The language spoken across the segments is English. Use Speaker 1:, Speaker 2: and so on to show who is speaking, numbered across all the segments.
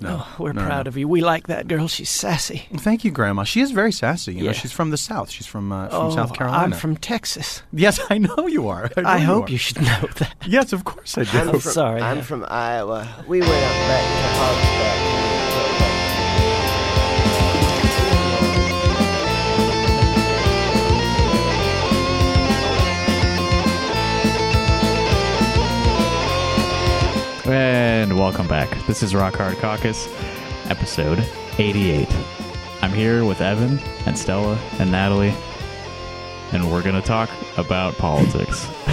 Speaker 1: No,
Speaker 2: Oh, we're
Speaker 1: no, no,
Speaker 2: proud
Speaker 1: no.
Speaker 2: of you. We like that girl. She's sassy.
Speaker 1: Thank you, Grandma. She is very sassy. You know, she's from the South. She's from uh, from
Speaker 2: oh,
Speaker 1: South Carolina.
Speaker 2: I'm from Texas.
Speaker 1: Yes, I know you are. know
Speaker 2: I hope
Speaker 1: are.
Speaker 2: you should know that.
Speaker 1: Yes, of course I do.
Speaker 2: I'm from- sorry,
Speaker 3: I'm
Speaker 2: yeah.
Speaker 3: from Iowa. We went up back to Holzberg.
Speaker 4: And welcome back. This is Rock Hard Caucus, episode 88. I'm here with Evan and Stella and Natalie, and we're going to talk about politics.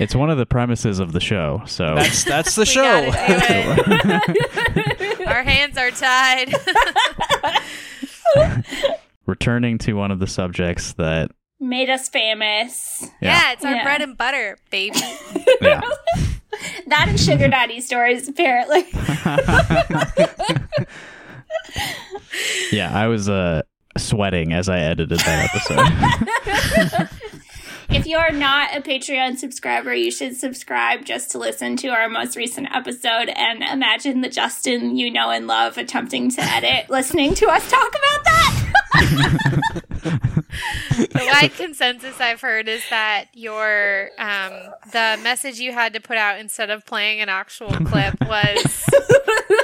Speaker 4: it's one of the premises of the show, so
Speaker 5: That's that's the
Speaker 6: We
Speaker 5: show.
Speaker 6: gotta do it. Our hands are tied.
Speaker 4: returning to one of the subjects that,
Speaker 7: made us famous.
Speaker 6: yeah. it's our
Speaker 7: Yeah.
Speaker 6: bread and butter, baby.
Speaker 4: yeah,
Speaker 7: That and sugar daddy stories, apparently.
Speaker 4: yeah, I was uh, sweating as I edited that episode.
Speaker 7: if you're not a Patreon subscriber, you should subscribe just to listen to our most recent episode and imagine the Justin you know and love attempting to edit, listening to us talk about that.
Speaker 6: the wide consensus I've heard is that your um, the message you had to put out instead of playing an actual clip was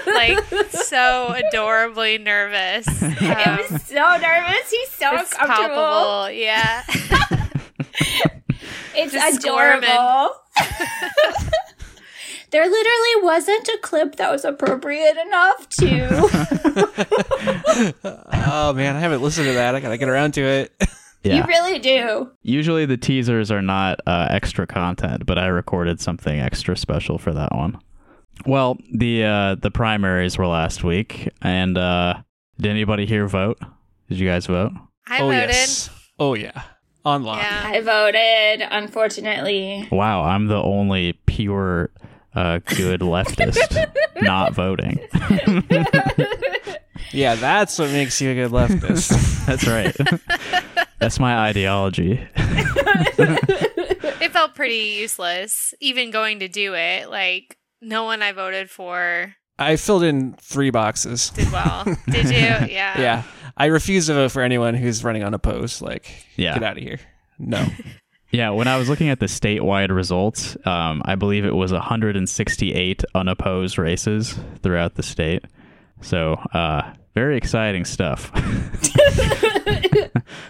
Speaker 6: like so adorably nervous. Um,
Speaker 7: it was so nervous. He's so
Speaker 6: it's
Speaker 7: uncomfortable.
Speaker 6: palpable, yeah.
Speaker 7: It's
Speaker 6: Just
Speaker 7: adorable. there literally wasn't a clip that was appropriate enough to.
Speaker 5: Oh man, I haven't listened to that. I gotta get around to it.
Speaker 4: Yeah.
Speaker 7: You really do.
Speaker 4: Usually the teasers are not uh, extra content, but I recorded something extra special for that one. Well, the uh, the primaries were last week, and uh, did anybody here vote? Did you guys vote?
Speaker 6: I
Speaker 5: oh
Speaker 6: voted.
Speaker 5: yes. Oh yeah. Online.
Speaker 6: Yeah.
Speaker 7: I voted, unfortunately.
Speaker 4: Wow, I'm the only pure uh, good leftist not voting.
Speaker 5: Yeah, that's what makes you a good leftist.
Speaker 4: That's right. That's my ideology.
Speaker 6: It felt pretty useless, even going to do it. Like, no one I voted for
Speaker 5: I filled in three boxes.
Speaker 6: did well. did you? Yeah.
Speaker 5: Yeah. I refuse to vote for anyone who's running unopposed. Like,
Speaker 4: Yeah.
Speaker 5: get out of here. No.
Speaker 4: Yeah, when I was looking at the statewide results, um, I believe it was 168 unopposed races throughout the state. So, uh, very exciting stuff.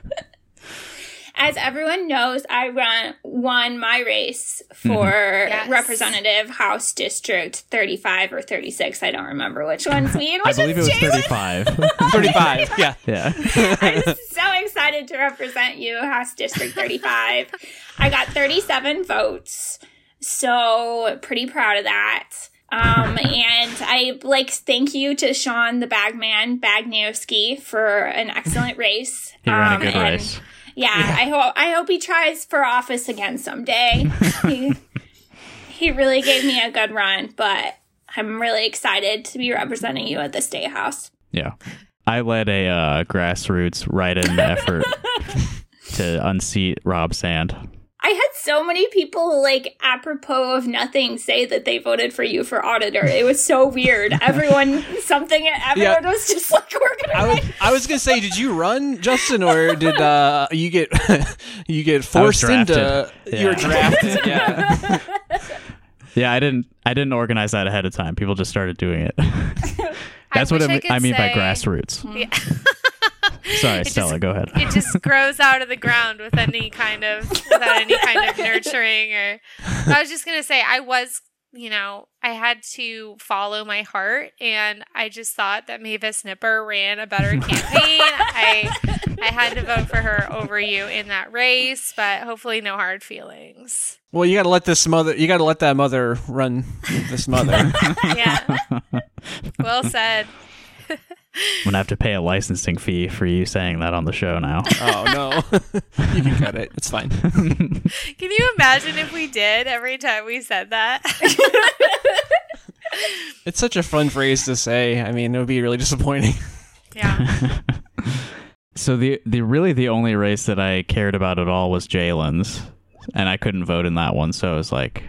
Speaker 7: As everyone knows, I run won my race for
Speaker 6: Yes.
Speaker 7: Representative House District 35 or 36. I don't remember which one's me and
Speaker 4: I believe it was
Speaker 7: Jalen.
Speaker 4: 35.
Speaker 5: 35. Yeah.
Speaker 4: yeah.
Speaker 7: I'm so excited to represent you, House District 35. I got 37 votes, so pretty proud of that. Um, and I like thank you to Sean the Bagman Bagnowski for an excellent race.
Speaker 4: He ran a
Speaker 7: Um,
Speaker 4: good
Speaker 7: and
Speaker 4: race.
Speaker 7: Yeah, I hope I hope he tries for office again someday. he, he really gave me a good run, but I'm really excited to be representing you at the State House.
Speaker 4: Yeah. I led a uh, grassroots write in effort to unseat Rob Sand.
Speaker 7: I had so many people, like, apropos of nothing, say that they voted for you for auditor. It was so weird. Everyone, something, everyone was just like, we're gonna
Speaker 5: I was. I was gonna say, did you run, Justin, or did uh, you get you get forced into?
Speaker 4: drafted.
Speaker 5: You were
Speaker 4: Yeah.
Speaker 5: drafted. Yeah.
Speaker 4: Yeah, I didn't I didn't organize that ahead of time. People just started doing it. That's what
Speaker 6: wish
Speaker 4: I,
Speaker 6: I
Speaker 4: mean-
Speaker 6: could
Speaker 4: I mean by grassroots.
Speaker 6: Yeah.
Speaker 4: Sorry, Stella,
Speaker 6: just-
Speaker 4: go ahead.
Speaker 6: it just grows out of the ground with any kind of without any kind of nurturing or I was just gonna say I was you know, I had to follow my heart and I just thought that Mavis Nipper ran a better campaign. I I had to vote for her over you in that race, but hopefully no hard feelings.
Speaker 5: Well, you got to let this mother. You got to let that mother run this mother.
Speaker 6: Yeah. well said.
Speaker 4: I'm gonna have to pay a licensing fee for you saying that on the show now.
Speaker 5: oh no, you can cut it. It's fine.
Speaker 6: Can you imagine if we did every time we said that?
Speaker 5: It's such a fun phrase to say. I mean, it would be really disappointing.
Speaker 6: yeah.
Speaker 4: so the the really the only race that I cared about at all was Jalen's, and I couldn't vote in that one. So I was like,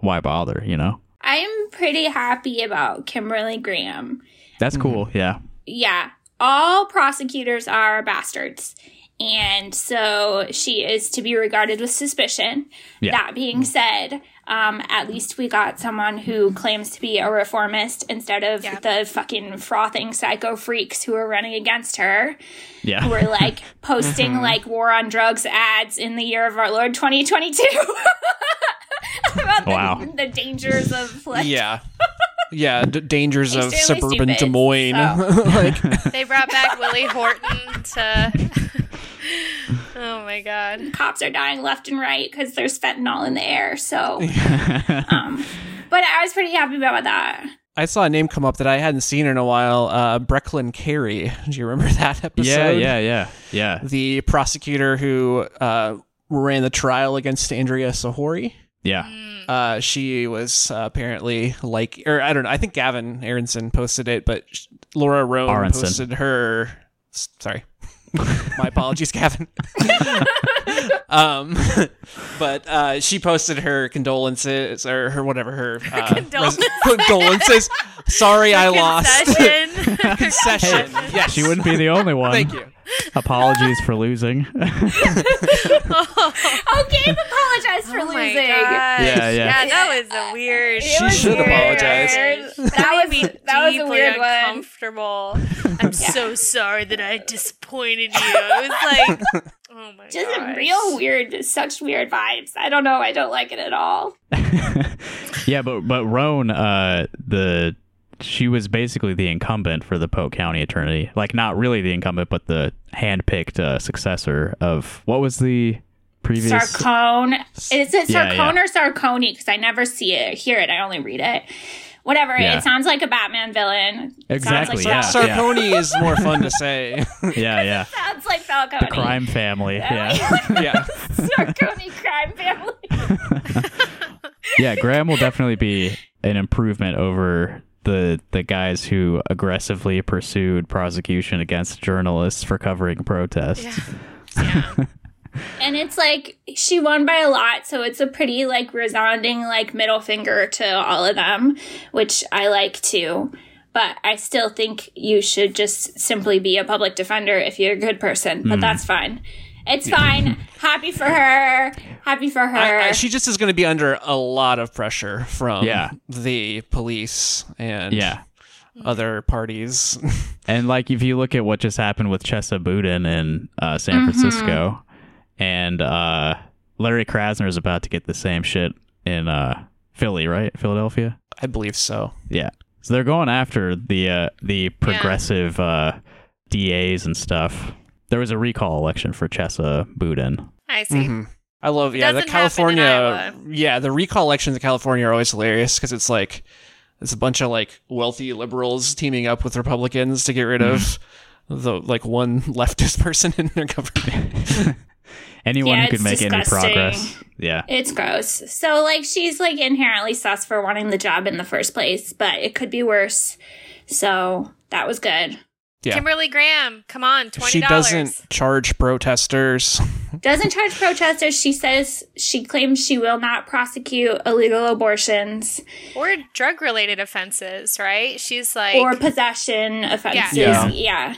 Speaker 4: why bother? You know,
Speaker 7: I'm pretty happy about Kimberly Graham.
Speaker 4: that's cool. Mm-hmm. Yeah,
Speaker 7: Yeah, all prosecutors are bastards. And so she is to be regarded with suspicion.
Speaker 4: Yeah.
Speaker 7: That being said, um, at least we got someone who claims to be a reformist instead of
Speaker 6: Yeah.
Speaker 7: the fucking frothing psycho freaks who are running against her, Yeah. who
Speaker 4: yeah,
Speaker 7: are like posting like war on drugs ads in the year of our Lord 2022 about the,
Speaker 4: Wow.
Speaker 7: the dangers of like
Speaker 5: Yeah. Yeah, d- dangers of
Speaker 7: Extremely
Speaker 5: suburban
Speaker 7: stupid,
Speaker 5: Des Moines.
Speaker 7: so.
Speaker 5: like,
Speaker 6: They brought back Willie Horton to. oh my god.
Speaker 7: cops are dying left and right because there's fentanyl in the air. So, um, but I was pretty happy about that.
Speaker 5: I saw a name come up that I hadn't seen in a while. Uh, Brecklyn Carey. Do you remember that episode?
Speaker 4: yeah, yeah, yeah, yeah,
Speaker 5: The prosecutor who uh, ran the trial against Andrea Sahouri.
Speaker 4: Yeah.
Speaker 5: Uh, she was uh, apparently like, or I don't know. I think Gavin Aronson posted it, but sh- Laura Roan
Speaker 4: Aronson.
Speaker 5: posted her. Sorry, my apologies, Gavin. um, but uh, she posted her condolences or her whatever her uh,
Speaker 6: condolences.
Speaker 5: condolences. Sorry, I lost.
Speaker 6: Concession.
Speaker 5: Concession. Yes,
Speaker 4: She wouldn't be the only one.
Speaker 5: Thank you.
Speaker 4: Apologies for losing.
Speaker 7: Oh, Gabe apologized for
Speaker 6: Oh my
Speaker 7: losing.
Speaker 6: gosh.
Speaker 4: Yeah, yeah.
Speaker 6: Yeah, that was a weird.
Speaker 7: It was
Speaker 5: should
Speaker 7: weird.
Speaker 5: apologize.
Speaker 7: That
Speaker 6: made
Speaker 7: was
Speaker 6: me
Speaker 7: that was a
Speaker 6: deeply
Speaker 7: weird one.
Speaker 6: uncomfortable. I'm so sorry that I disappointed you. It was like, oh my god,
Speaker 7: Just
Speaker 6: gosh.
Speaker 7: real weird, such weird vibes. I don't know. I don't like it at all.
Speaker 4: yeah, but but Roan, uh, the she was basically the incumbent for the Polk County attorney. Like, not really the incumbent, but the handpicked uh, successor of what was the previous?
Speaker 7: Sarcone. Is it
Speaker 4: Yeah,
Speaker 7: Sarcone
Speaker 4: yeah.
Speaker 7: or Sarconi? Because I never see it, hear it. I only read it. Whatever.
Speaker 4: Yeah.
Speaker 7: It sounds like a Batman villain. It
Speaker 4: Exactly,
Speaker 7: Sounds
Speaker 4: yeah.
Speaker 7: like
Speaker 5: Sarconi is more fun to say.
Speaker 4: yeah, yeah,
Speaker 7: Sounds like Falcone.
Speaker 4: the crime family. Yeah,
Speaker 5: yeah.
Speaker 7: Sarconi crime family.
Speaker 4: yeah. Graham will definitely be an improvement over the the guys who aggressively pursued prosecution against journalists for covering protests.
Speaker 6: Yeah.
Speaker 7: And it's like she won by a lot, so it's a pretty like resounding like middle finger to all of them, which I like too. But I still think you should just simply be a public defender if you're a good person. But mm. that's fine. It's fine. Happy for her. Happy for her.
Speaker 5: I, I, she just is going to be under a lot of pressure from
Speaker 4: Yeah.
Speaker 5: the police and
Speaker 4: Yeah.
Speaker 5: other parties.
Speaker 4: And like if you look at what just happened with Chesa Boudin in uh, San
Speaker 7: Mm-hmm.
Speaker 4: Francisco, and uh, Larry Krasner is about to get the same shit in uh, Philly, right? Philadelphia.
Speaker 5: I believe so.
Speaker 4: Yeah. So they're going after the uh, the progressive uh, DAs and stuff. There was a recall election for Chesa Boudin.
Speaker 6: I see.
Speaker 5: Mhm. I love yeah the
Speaker 6: Doesn't happen in
Speaker 5: California yeah the recall elections in California are always hilarious because it's like it's a bunch of like wealthy liberals teaming up with Republicans to get rid of the like one leftist person in their government.
Speaker 4: Anyone
Speaker 7: Yeah,
Speaker 4: who could
Speaker 7: it's
Speaker 4: make any progress. Yeah.
Speaker 7: It's gross. So like she's like inherently sus for wanting the job in the first place, but it could be worse. So that was good.
Speaker 5: Yeah.
Speaker 6: Kimberly Graham, come on, twenty
Speaker 5: she doesn't charge protesters.
Speaker 7: Doesn't charge protesters. She says she claims she will not prosecute illegal abortions
Speaker 6: or drug related offenses, right? She's like,
Speaker 7: or possession offenses.
Speaker 5: Yeah.
Speaker 7: Yeah.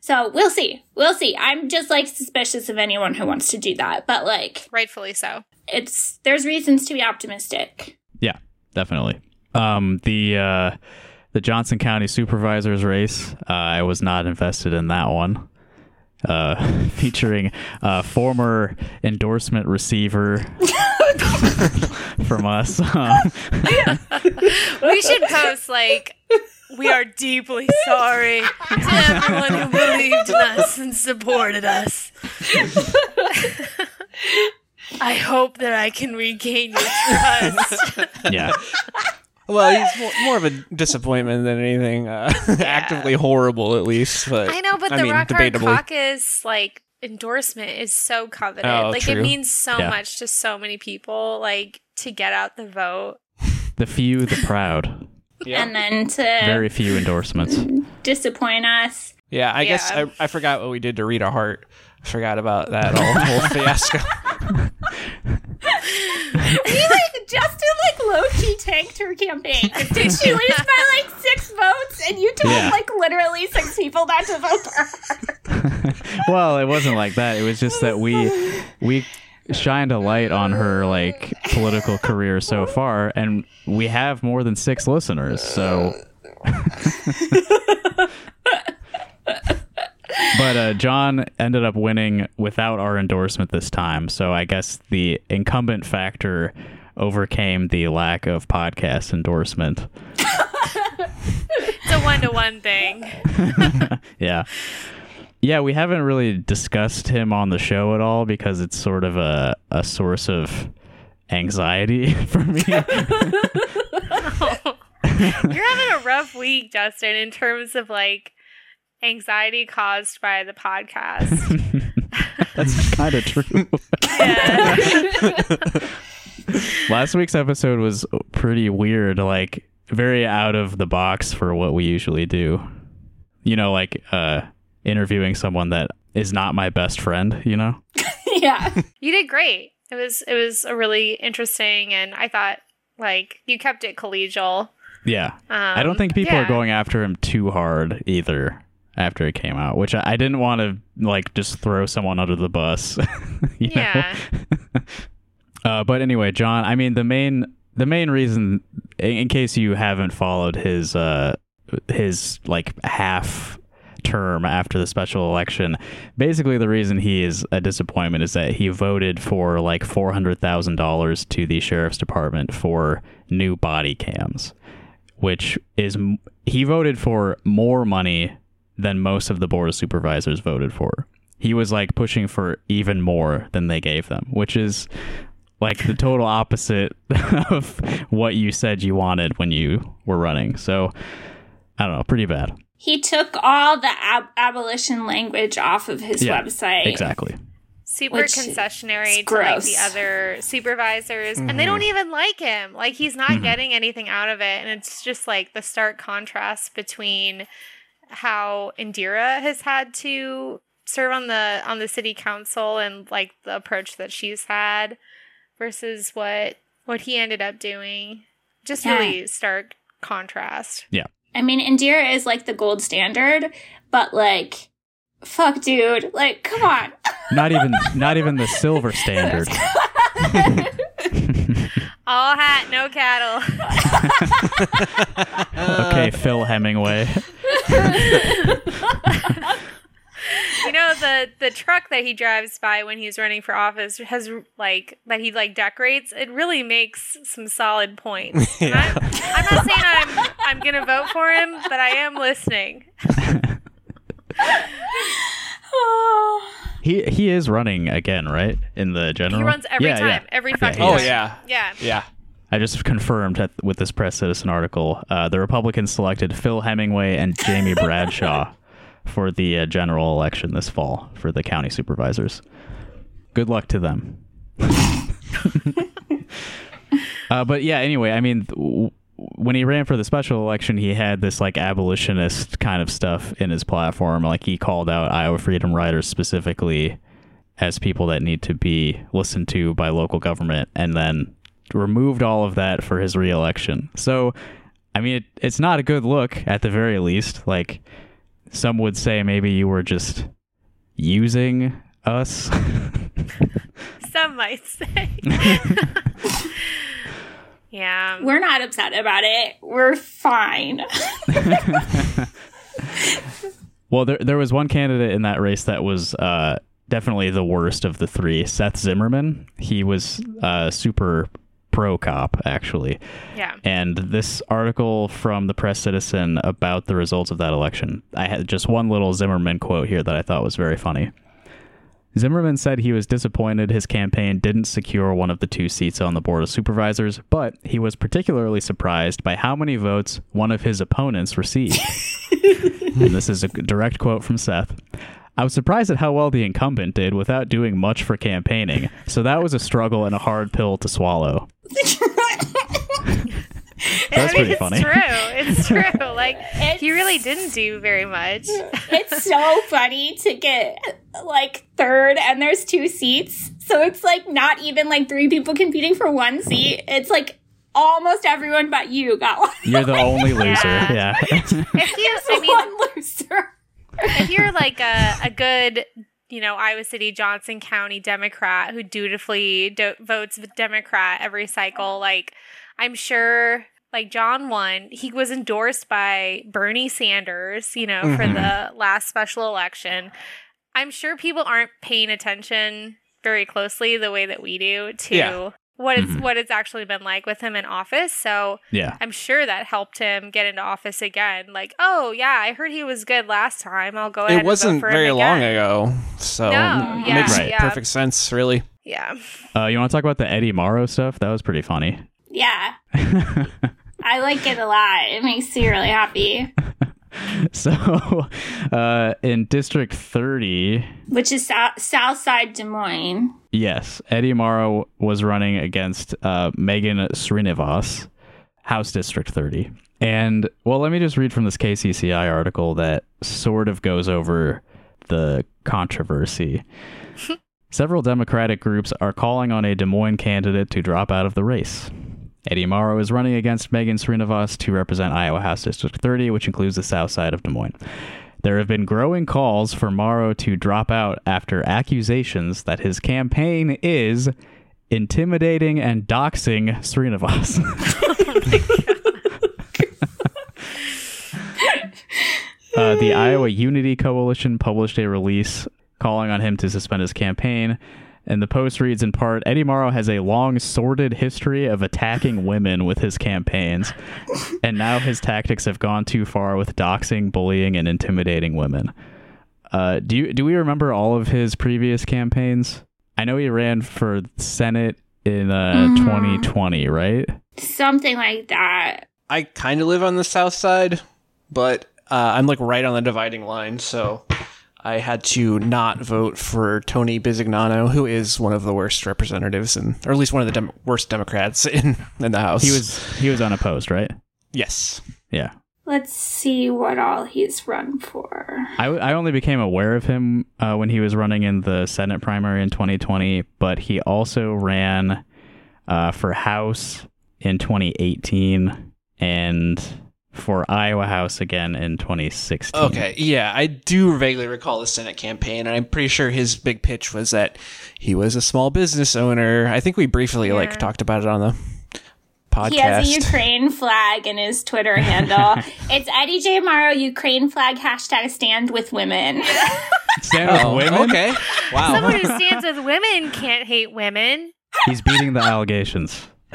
Speaker 7: So we'll see. We'll see. I'm just like suspicious of anyone who wants to do that, but like
Speaker 6: rightfully so.
Speaker 7: it's there's reasons to be optimistic.
Speaker 4: Yeah, definitely. Um, the uh, the Johnson County Supervisor's race, uh, I was not invested in that one. Uh, featuring uh, former endorsement receiver from us.
Speaker 6: We should post like, we are deeply sorry to everyone who believed in us and supported us. I hope that I can regain your trust.
Speaker 4: yeah,
Speaker 5: well, he's more, more of a disappointment than anything uh, actively horrible, at least. But
Speaker 6: I know, but
Speaker 5: I
Speaker 6: the
Speaker 5: mean,
Speaker 6: Rock Hard
Speaker 5: debatably.
Speaker 6: Caucus like endorsement is so coveted.
Speaker 5: Oh,
Speaker 6: like
Speaker 5: true.
Speaker 6: it means so
Speaker 4: Yeah.
Speaker 6: much to so many people. Like to get out the vote.
Speaker 4: the few, the proud.
Speaker 5: Yeah.
Speaker 7: And then to
Speaker 4: Very few endorsements.
Speaker 7: disappoint us.
Speaker 5: Yeah, I guess I, I forgot what we did to Rita Hart. I forgot about that whole, whole fiasco.
Speaker 7: he like Justin like low key tanked her campaign. Did she lose by like six votes? And you told
Speaker 4: Yeah.
Speaker 7: like literally six people not to vote for her.
Speaker 4: well, it wasn't like that. It was just that we we shined a light on her like political career so far, and we have more than six listeners. So, but uh, John ended up winning without our endorsement this time. So I guess the incumbent factor overcame the lack of podcast endorsement.
Speaker 6: It's a one to one thing.
Speaker 4: Yeah. Yeah, we haven't really discussed him on the show at all because it's sort of a, a source of anxiety for me.
Speaker 6: You're having a rough week, Justin, in terms of like anxiety caused by the podcast.
Speaker 4: That's kind of true. Last week's episode was pretty weird, like very out of the box for what we usually do. You know, like uh interviewing someone that is not my best friend, you know?
Speaker 7: yeah.
Speaker 6: you did great. It was it was a really interesting and I thought like you kept it collegial.
Speaker 4: Yeah.
Speaker 6: Um,
Speaker 4: I don't think people are going after him too hard either after it came out, which I, I didn't want to like just throw someone under the bus.
Speaker 6: Yeah.
Speaker 4: uh, but anyway, John, I mean the main the main reason, in, in case you haven't followed his uh his like half term after the special election, basically the reason he is a disappointment is that he voted for like four hundred thousand dollars to the sheriff's department for new body cams, which is he voted for more money than most of the board of supervisors voted for. He was like pushing for even more than they gave them, which is like the total opposite of what you said you wanted when you were running. So I don't know, pretty bad.
Speaker 7: He took all the ab- abolition language off of his
Speaker 4: Yeah,
Speaker 7: website.
Speaker 4: Exactly.
Speaker 6: Super
Speaker 7: Which
Speaker 6: concessionary to like
Speaker 7: gross.
Speaker 6: the other supervisors, and they mm-hmm. don't even like him. Like he's not mm-hmm. getting anything out of it, and it's just like the stark contrast between how Indira has had to serve on the on the city council and like the approach that she's had versus what what he ended up doing. Just
Speaker 7: Yeah.
Speaker 6: really stark contrast. Yeah.
Speaker 7: I mean, Indira is like the gold standard, but like, fuck, dude. Like, come on.
Speaker 4: Not even not even the silver standard.
Speaker 6: All hat, no cattle.
Speaker 4: Okay, Phil Hemingway.
Speaker 6: You know the the truck that he drives by when he's running for office has like that he like decorates. It really makes some solid points. And I'm, I'm not saying I'm I'm gonna vote for him, but I am listening.
Speaker 7: Oh.
Speaker 4: He he is running again, right? In the general.
Speaker 6: He runs every
Speaker 4: Yeah,
Speaker 6: time,
Speaker 4: yeah.
Speaker 6: every fucking
Speaker 4: he
Speaker 5: Oh yeah,
Speaker 6: Yeah.
Speaker 5: yeah.
Speaker 4: I just confirmed that with this Press Citizen article, uh, the Republicans selected Phil Hemingway and Jamie Bradshaw for the uh, general election this fall for the county supervisors. Good luck to them. uh, but yeah, anyway, I mean, w- when he ran for the special election, he had this like abolitionist kind of stuff in his platform. Like he called out Iowa Freedom Riders specifically as people that need to be listened to by local government, and then removed all of that for his reelection. So, I mean, it, it's not a good look at the very least. Like some would say, maybe you were just using us.
Speaker 6: Some might say. yeah.
Speaker 7: We're not upset about it. We're fine.
Speaker 4: Well, there there was one candidate in that race that was uh, definitely the worst of the three. Seth Zimmerman. He was uh, super pro cop, actually.
Speaker 6: Yeah.
Speaker 4: And this article from the Press Citizen about the results of that election, I had just one little Zimmerman quote here that I thought was very funny. Zimmerman said he was disappointed his campaign didn't secure one of the two seats on the Board of Supervisors, but he was particularly surprised by how many votes one of his opponents received. and this is a direct quote from Seth. I was surprised at how well the incumbent did without doing much for campaigning, so that was a struggle and a hard pill to swallow. That's
Speaker 6: I mean,
Speaker 4: pretty
Speaker 6: it's
Speaker 4: funny.
Speaker 6: true. It's true. Like
Speaker 7: It's-
Speaker 6: he really didn't do very much.
Speaker 7: it's so funny to get like third and there's two seats. So it's like not even like three people competing for one seat. It's like almost everyone but you got one.
Speaker 4: You're the only loser.
Speaker 6: Yeah.
Speaker 4: Yeah.
Speaker 6: If you, I mean,
Speaker 7: one loser.
Speaker 6: If you're like a, a good, you know, Iowa City, Johnson County Democrat who dutifully do- votes Democrat every cycle, like I'm sure, like John won, he was endorsed by Bernie Sanders, you know, for
Speaker 5: Mhm.
Speaker 6: the last special election. I'm sure people aren't paying attention very closely the way that we do to
Speaker 5: Yeah.
Speaker 6: What it's
Speaker 4: Mhm.
Speaker 6: what it's actually been like with him in office. So
Speaker 4: yeah.
Speaker 6: I'm sure that helped him get into office again. Like, oh yeah, I heard he was good last time. I'll go ahead.
Speaker 5: It
Speaker 6: and vote
Speaker 5: wasn't
Speaker 6: him
Speaker 5: very long
Speaker 6: again.
Speaker 5: ago, so
Speaker 6: No,
Speaker 7: yeah,
Speaker 5: makes
Speaker 4: Right.
Speaker 6: yeah.
Speaker 5: perfect sense, really.
Speaker 6: Yeah,
Speaker 4: Uh, you want to talk about the Eddie Mauro stuff? That was pretty funny.
Speaker 7: Yeah, I like it a lot. It makes me really happy.
Speaker 4: so, uh, in District 30,
Speaker 7: Which is South, South Side Des Moines.
Speaker 4: yes, Eddie Mauro was running against uh, Megan Srinivas, House District 30. And, well, let me just read from this KCCI article that sort of goes over the controversy. Several Democratic groups are calling on a Des Moines candidate to drop out of the race. Eddie Mauro is running against Megan Srinivas to represent Iowa House District 30, which includes the south side of Des Moines. There have been growing calls for Mauro to drop out after accusations that his campaign is intimidating and doxing Srinivas. Uh, the Iowa Unity Coalition published a release calling on him to suspend his campaign. And the post reads in part Eddie Mauro has a long, sordid history of attacking women with his campaigns. And now his tactics have gone too far with doxing, bullying, and intimidating women. Uh, do, you, do we remember all of his previous campaigns? I know he ran for Senate in uh,
Speaker 7: Mhm.
Speaker 4: 2020, right?
Speaker 7: Something like that.
Speaker 5: I kind of live on the south side, but uh, I'm like right on the dividing line, so I had to not vote for Tony Bisignano, who is one of the worst representatives, and or at least one of the dem- worst Democrats in in the House.
Speaker 4: He was he was unopposed, right?
Speaker 5: yes.
Speaker 4: Yeah.
Speaker 7: Let's see what all he's run for.
Speaker 4: I, I only became aware of him uh, when he was running in the Senate primary in 2020, but he also ran uh, for House in 2018 and for Iowa House again in 2016.
Speaker 5: Okay, yeah, I do vaguely recall the Senate campaign, and I'm pretty sure his big pitch was that he was a small business owner. I think we briefly like talked about it on the podcast.
Speaker 7: He has a Ukraine flag in his Twitter handle. it's Eddie J. Mauro, Ukraine flag hashtag stand with women.
Speaker 4: Stand with
Speaker 5: Oh,
Speaker 4: women?
Speaker 5: okay. Wow.
Speaker 6: someone who stands with women can't hate women.
Speaker 4: He's beating the allegations.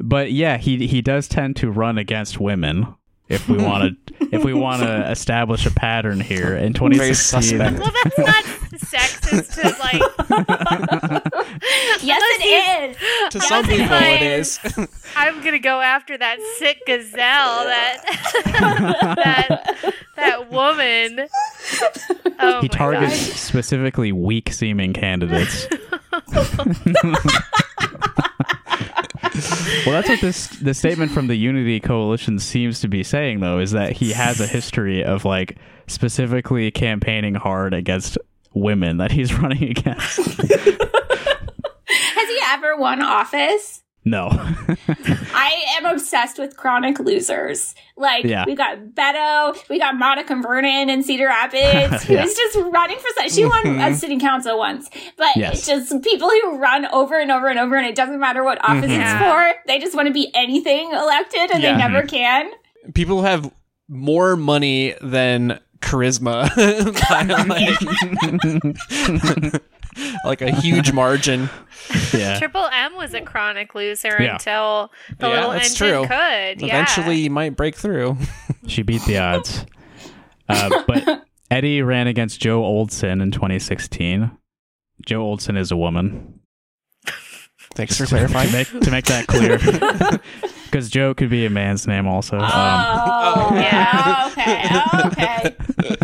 Speaker 4: but yeah, he he does tend to run against women. If we want to, if we want to establish a pattern here in 2016.
Speaker 6: Well, that's not sexist to like.
Speaker 7: yes, it is.
Speaker 5: to some people, it
Speaker 6: like-
Speaker 5: is.
Speaker 6: I'm gonna go after that sick gazelle, that that that woman. Oh
Speaker 4: he targets
Speaker 6: gosh.
Speaker 4: specifically weak-seeming candidates. well, that's what this the statement from the Unity Coalition seems to be saying, though, is that he has a history of like specifically campaigning hard against women that he's running against.
Speaker 7: Has he ever won office?
Speaker 4: No,
Speaker 7: I am obsessed with chronic losers. Like
Speaker 4: Yeah.
Speaker 7: we got Beto, we got Monica Vernon in Cedar Rapids, who
Speaker 4: Yeah.
Speaker 7: was just running for sen- she won a mm-hmm. city council once. But
Speaker 4: Yes.
Speaker 7: it's just people who run over and over and over and it doesn't matter what office it's
Speaker 6: mm-hmm.
Speaker 7: for. They just want to be anything elected and
Speaker 5: Yeah.
Speaker 7: they never can.
Speaker 5: People have more money than charisma by like, like a huge margin.
Speaker 4: yeah,
Speaker 6: Triple M was a chronic loser
Speaker 4: Yeah.
Speaker 6: until the
Speaker 5: Yeah,
Speaker 6: little
Speaker 5: that's
Speaker 6: engine
Speaker 5: true.
Speaker 6: could.
Speaker 5: Eventually,
Speaker 6: yeah.
Speaker 5: you might break through.
Speaker 4: she beat the odds. Uh, but Eddie ran against Jo Oldson in 2016. Jo Oldson is a woman.
Speaker 5: Thanks for
Speaker 4: to
Speaker 5: clarifying.
Speaker 4: make, to make that clear. Because Joe could be a man's name also. Um,
Speaker 7: Oh,
Speaker 6: yeah.
Speaker 7: okay,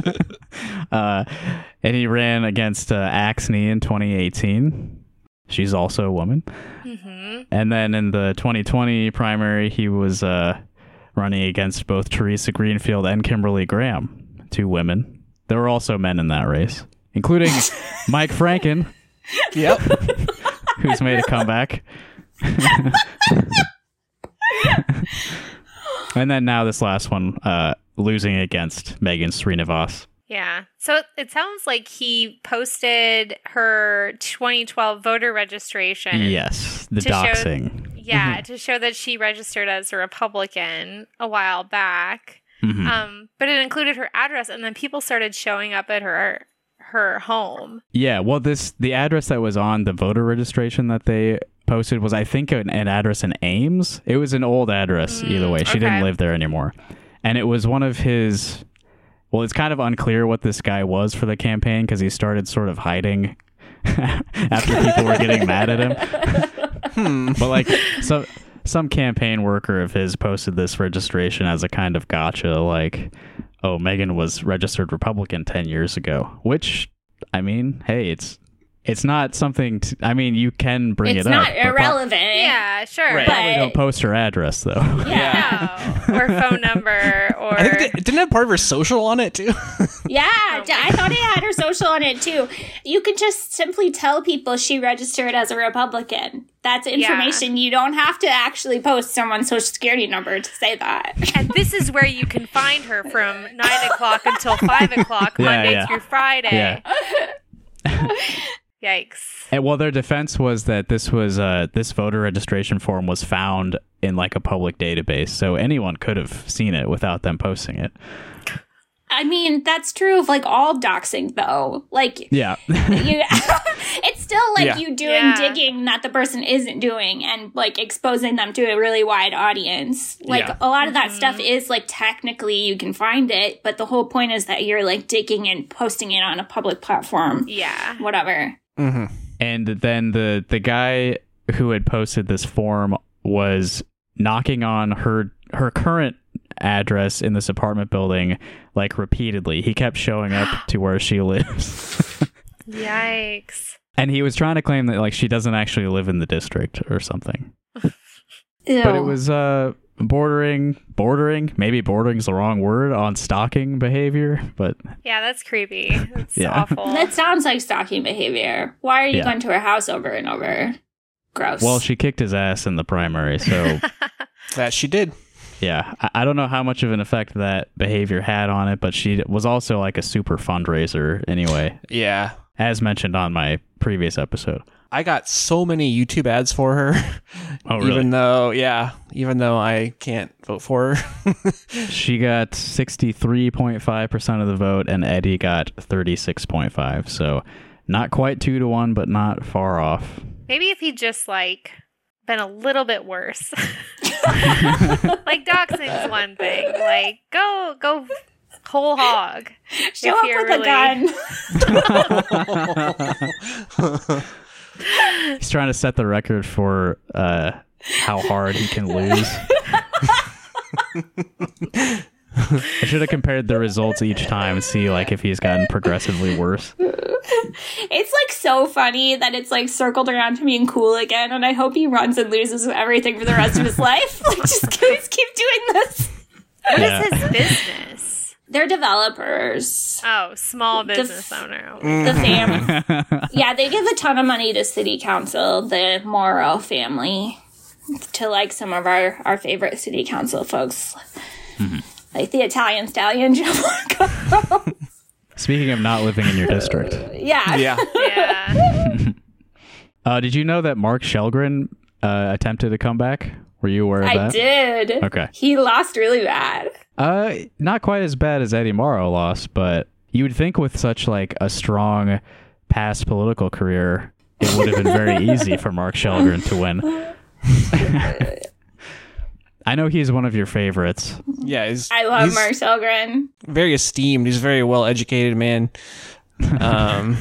Speaker 7: okay.
Speaker 4: uh, and he ran against uh, Axne in 2018. She's also a woman.
Speaker 6: hmm
Speaker 4: And then in the 2020 primary, he was uh, running against both Theresa Greenfield and Kimberly Graham, two women. There were also men in that race, including Mike Franken,
Speaker 5: Yep.
Speaker 4: who's made a comeback. and then now this last one, uh, losing against Megan Srinivas.
Speaker 6: Yeah. So it- sounds like he posted her 2012 voter registration.
Speaker 4: Yes, the
Speaker 6: To show-
Speaker 4: doxing.
Speaker 6: Yeah, to show that she registered as a Republican a while back.
Speaker 4: Mhm.
Speaker 6: Um, but it included her address, and then people started showing up at her her home.
Speaker 4: Yeah, well, this the address that was on the voter registration that they posted was, I think, an, an address in Ames. It was an old address, either way. She
Speaker 6: okay.
Speaker 4: didn't live there anymore, and it was one of his. Well, it's kind of unclear what this guy was for the campaign because he started sort of hiding after people were getting mad at him. Hmm. But like some some campaign worker of his posted this registration as a kind of gotcha, like, oh, Megan was registered Republican ten years ago, which I mean, hey, it's it's not something. To, I mean, you can bring
Speaker 7: it's
Speaker 4: it up. but pro-
Speaker 7: irrelevant.
Speaker 6: Yeah, sure.
Speaker 5: Right.
Speaker 4: Probably
Speaker 7: But-
Speaker 4: don't post her address though.
Speaker 7: Yeah.
Speaker 6: No. or phone number, or
Speaker 5: I think it didn't have part of her social on it too.
Speaker 7: Yeah, I thought it had her social on it too. You can just simply tell people she registered as a Republican. That's information. You don't have to actually post someone's social security number to say that.
Speaker 6: and this is where you can find her from nine o'clock until five o'clock
Speaker 4: Yeah,
Speaker 6: Monday
Speaker 4: yeah.
Speaker 6: through Friday.
Speaker 4: Yeah.
Speaker 6: Yikes.
Speaker 4: And well, their defense was that this was uh, this voter registration form was found in like a public database, so anyone could have seen it without them posting it.
Speaker 7: I mean, that's true of like all doxing, though. Like,
Speaker 4: Yeah,
Speaker 7: you, it's still like
Speaker 5: Yeah.
Speaker 7: you doing
Speaker 6: Yeah.
Speaker 7: digging that the person isn't doing and like exposing them to a really wide audience. Like
Speaker 5: Yeah.
Speaker 7: a lot of that stuff is like technically you can find it, but the whole point is that you're like digging and posting it on a public platform.
Speaker 6: Yeah.
Speaker 7: Whatever.
Speaker 5: Mm-hmm.
Speaker 4: and then the the guy who had posted this form was knocking on her her current address in this apartment building like repeatedly. He kept showing up to where she lives.
Speaker 6: Yikes.
Speaker 4: And he was trying to claim that like she doesn't actually live in the district or something. But it was uh bordering bordering, maybe bordering is the wrong word on stalking behavior, but
Speaker 6: Yeah, that's creepy. That's
Speaker 4: Yeah.
Speaker 6: awful.
Speaker 7: That sounds like stalking behavior. Why are you
Speaker 4: Yeah.
Speaker 7: going to her house over and over? Gross.
Speaker 4: well, she kicked his ass in the primary, so
Speaker 5: That she did.
Speaker 4: yeah, I, I don't know how much of an effect that behavior had on it, but she was also like a super fundraiser anyway,
Speaker 5: Yeah.
Speaker 4: as mentioned on my previous episode.
Speaker 5: I got so many YouTube ads for her.
Speaker 4: Oh, really?
Speaker 5: Even though, yeah, even though I can't vote for her.
Speaker 4: She got 63.5% of the vote, and Eddie got 36.5. So not quite two to one, but not far off.
Speaker 6: Maybe if he'd just like been a little bit worse. like doxing's one thing. Like go go whole hog.
Speaker 7: show up with
Speaker 6: really-
Speaker 7: a gun.
Speaker 4: He's trying to set the record for uh, how hard he can lose. I should have compared the results each time and see like if he's gotten progressively worse.
Speaker 7: It's like so funny that it's like circled around to being cool again, and I hope he runs and loses everything for the rest of his life. Like, just keep, keep doing this.
Speaker 6: What is
Speaker 4: Yeah.
Speaker 6: his business?
Speaker 7: They're developers.
Speaker 6: Oh, small business
Speaker 7: f-
Speaker 6: owner.
Speaker 7: The family. yeah, they give a ton of money to city council, the Mauro family, to like some of our our favorite city council folks, like the Italian stallion Joe Marco.
Speaker 4: Speaking of not living in your district,
Speaker 7: yeah,
Speaker 5: yeah.
Speaker 6: Yeah.
Speaker 4: uh, did you know that Mark Chelgren uh, attempted a comeback? Were you aware of
Speaker 7: I
Speaker 4: that?
Speaker 7: did.
Speaker 4: Okay.
Speaker 7: He lost really bad.
Speaker 4: Uh, not quite as bad as Eddie Mauro lost, but you would think with such like a strong past political career, it would have been very easy for Mark Chelgren to win. I know he's one of your favorites.
Speaker 5: Yeah. He's,
Speaker 7: I love Mark Chelgren.
Speaker 5: very esteemed. He's a very well educated man. Um,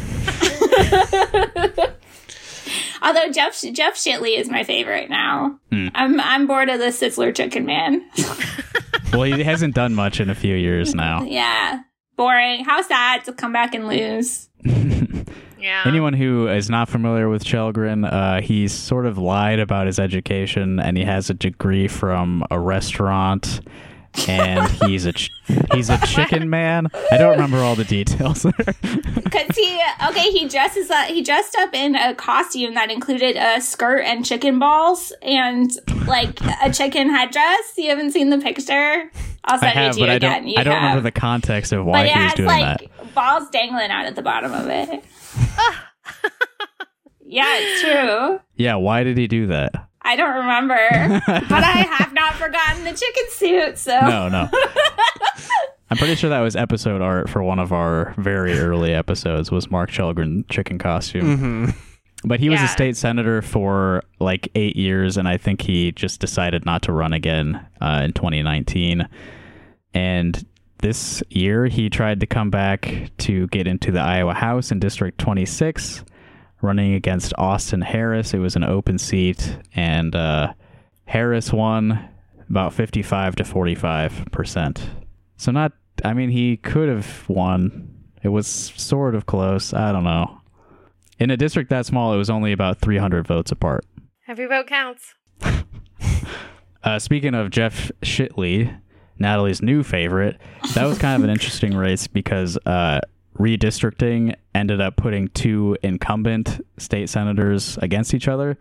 Speaker 7: Although Jeff Jeff Shitley is my favorite now.
Speaker 4: Hmm.
Speaker 7: I'm I'm bored of the Sizzler Chicken Man.
Speaker 4: Well, he hasn't done much in a few years now.
Speaker 7: yeah, boring. How sad to come back and lose.
Speaker 6: Yeah.
Speaker 4: Anyone who is not familiar with Chelgren, uh, he's sort of lied about his education, and he has a degree from a restaurant and he's a ch- he's a chicken man. I don't remember all the details.
Speaker 7: Because he, okay, he dresses up, he dressed up in a costume that included a skirt and chicken balls and like a chicken headdress. You haven't seen the picture? I'll
Speaker 4: I
Speaker 7: send
Speaker 4: have,
Speaker 7: it to you
Speaker 4: but I
Speaker 7: again.
Speaker 4: don't
Speaker 7: You
Speaker 4: I don't
Speaker 7: have.
Speaker 4: remember the context of why
Speaker 7: it
Speaker 4: he was doing
Speaker 7: like
Speaker 4: that.
Speaker 7: balls dangling out at the bottom of it. Ah. yeah, it's true.
Speaker 4: Yeah, why did he do that?
Speaker 7: I don't remember, but I have not forgotten the chicken suit. So
Speaker 4: No, no. I'm pretty sure that was episode art for one of our very early episodes was Mark Chelgren chicken costume. But he was
Speaker 6: Yeah.
Speaker 4: a state senator for like eight years, and I think he just decided not to run again uh, in 2019. And this year, he tried to come back to get into the Iowa House in District 26, running against Austin Harris. It was an open seat, and uh, Harris won about 55 to 45 percent. So not, I mean, he could have won. It was sort of close. I don't know. In a district that small, it was only about 300 votes apart.
Speaker 6: Every vote counts.
Speaker 4: Uh, speaking of Jeff Shitley, Natalie's new favorite, that was kind of an interesting race because uh, redistricting ended up putting two incumbent state senators against each other,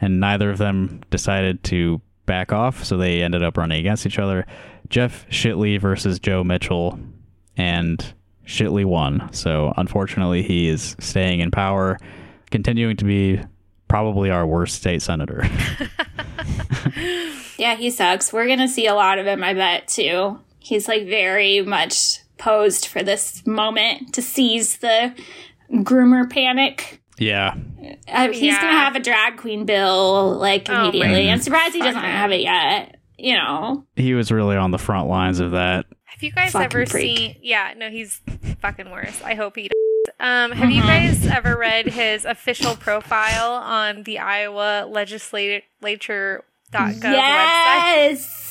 Speaker 4: and neither of them decided to back off, so they ended up running against each other. Jeff Shitley versus Joe Mitchell, and Shitley won. So unfortunately, he is staying in power, continuing to be probably our worst state senator.
Speaker 7: Yeah, he sucks. We're gonna see a lot of him, I bet, too. He's like very much posed for this moment to seize the groomer panic.
Speaker 4: yeah,
Speaker 7: Uh, he's
Speaker 6: Yeah.
Speaker 7: gonna have a drag queen bill like
Speaker 6: Oh my
Speaker 7: immediately. I'm surprised he doesn't have it yet. You know,
Speaker 4: he was really on the front lines of that.
Speaker 6: Have you guys
Speaker 7: Fucking
Speaker 6: ever
Speaker 7: freak.
Speaker 6: seen? Yeah, no, he's fucking worse. I hope he. Does. Um, have
Speaker 7: Mm-hmm.
Speaker 6: you guys ever read his official profile on the Iowa Legislature.gov website?
Speaker 7: yes,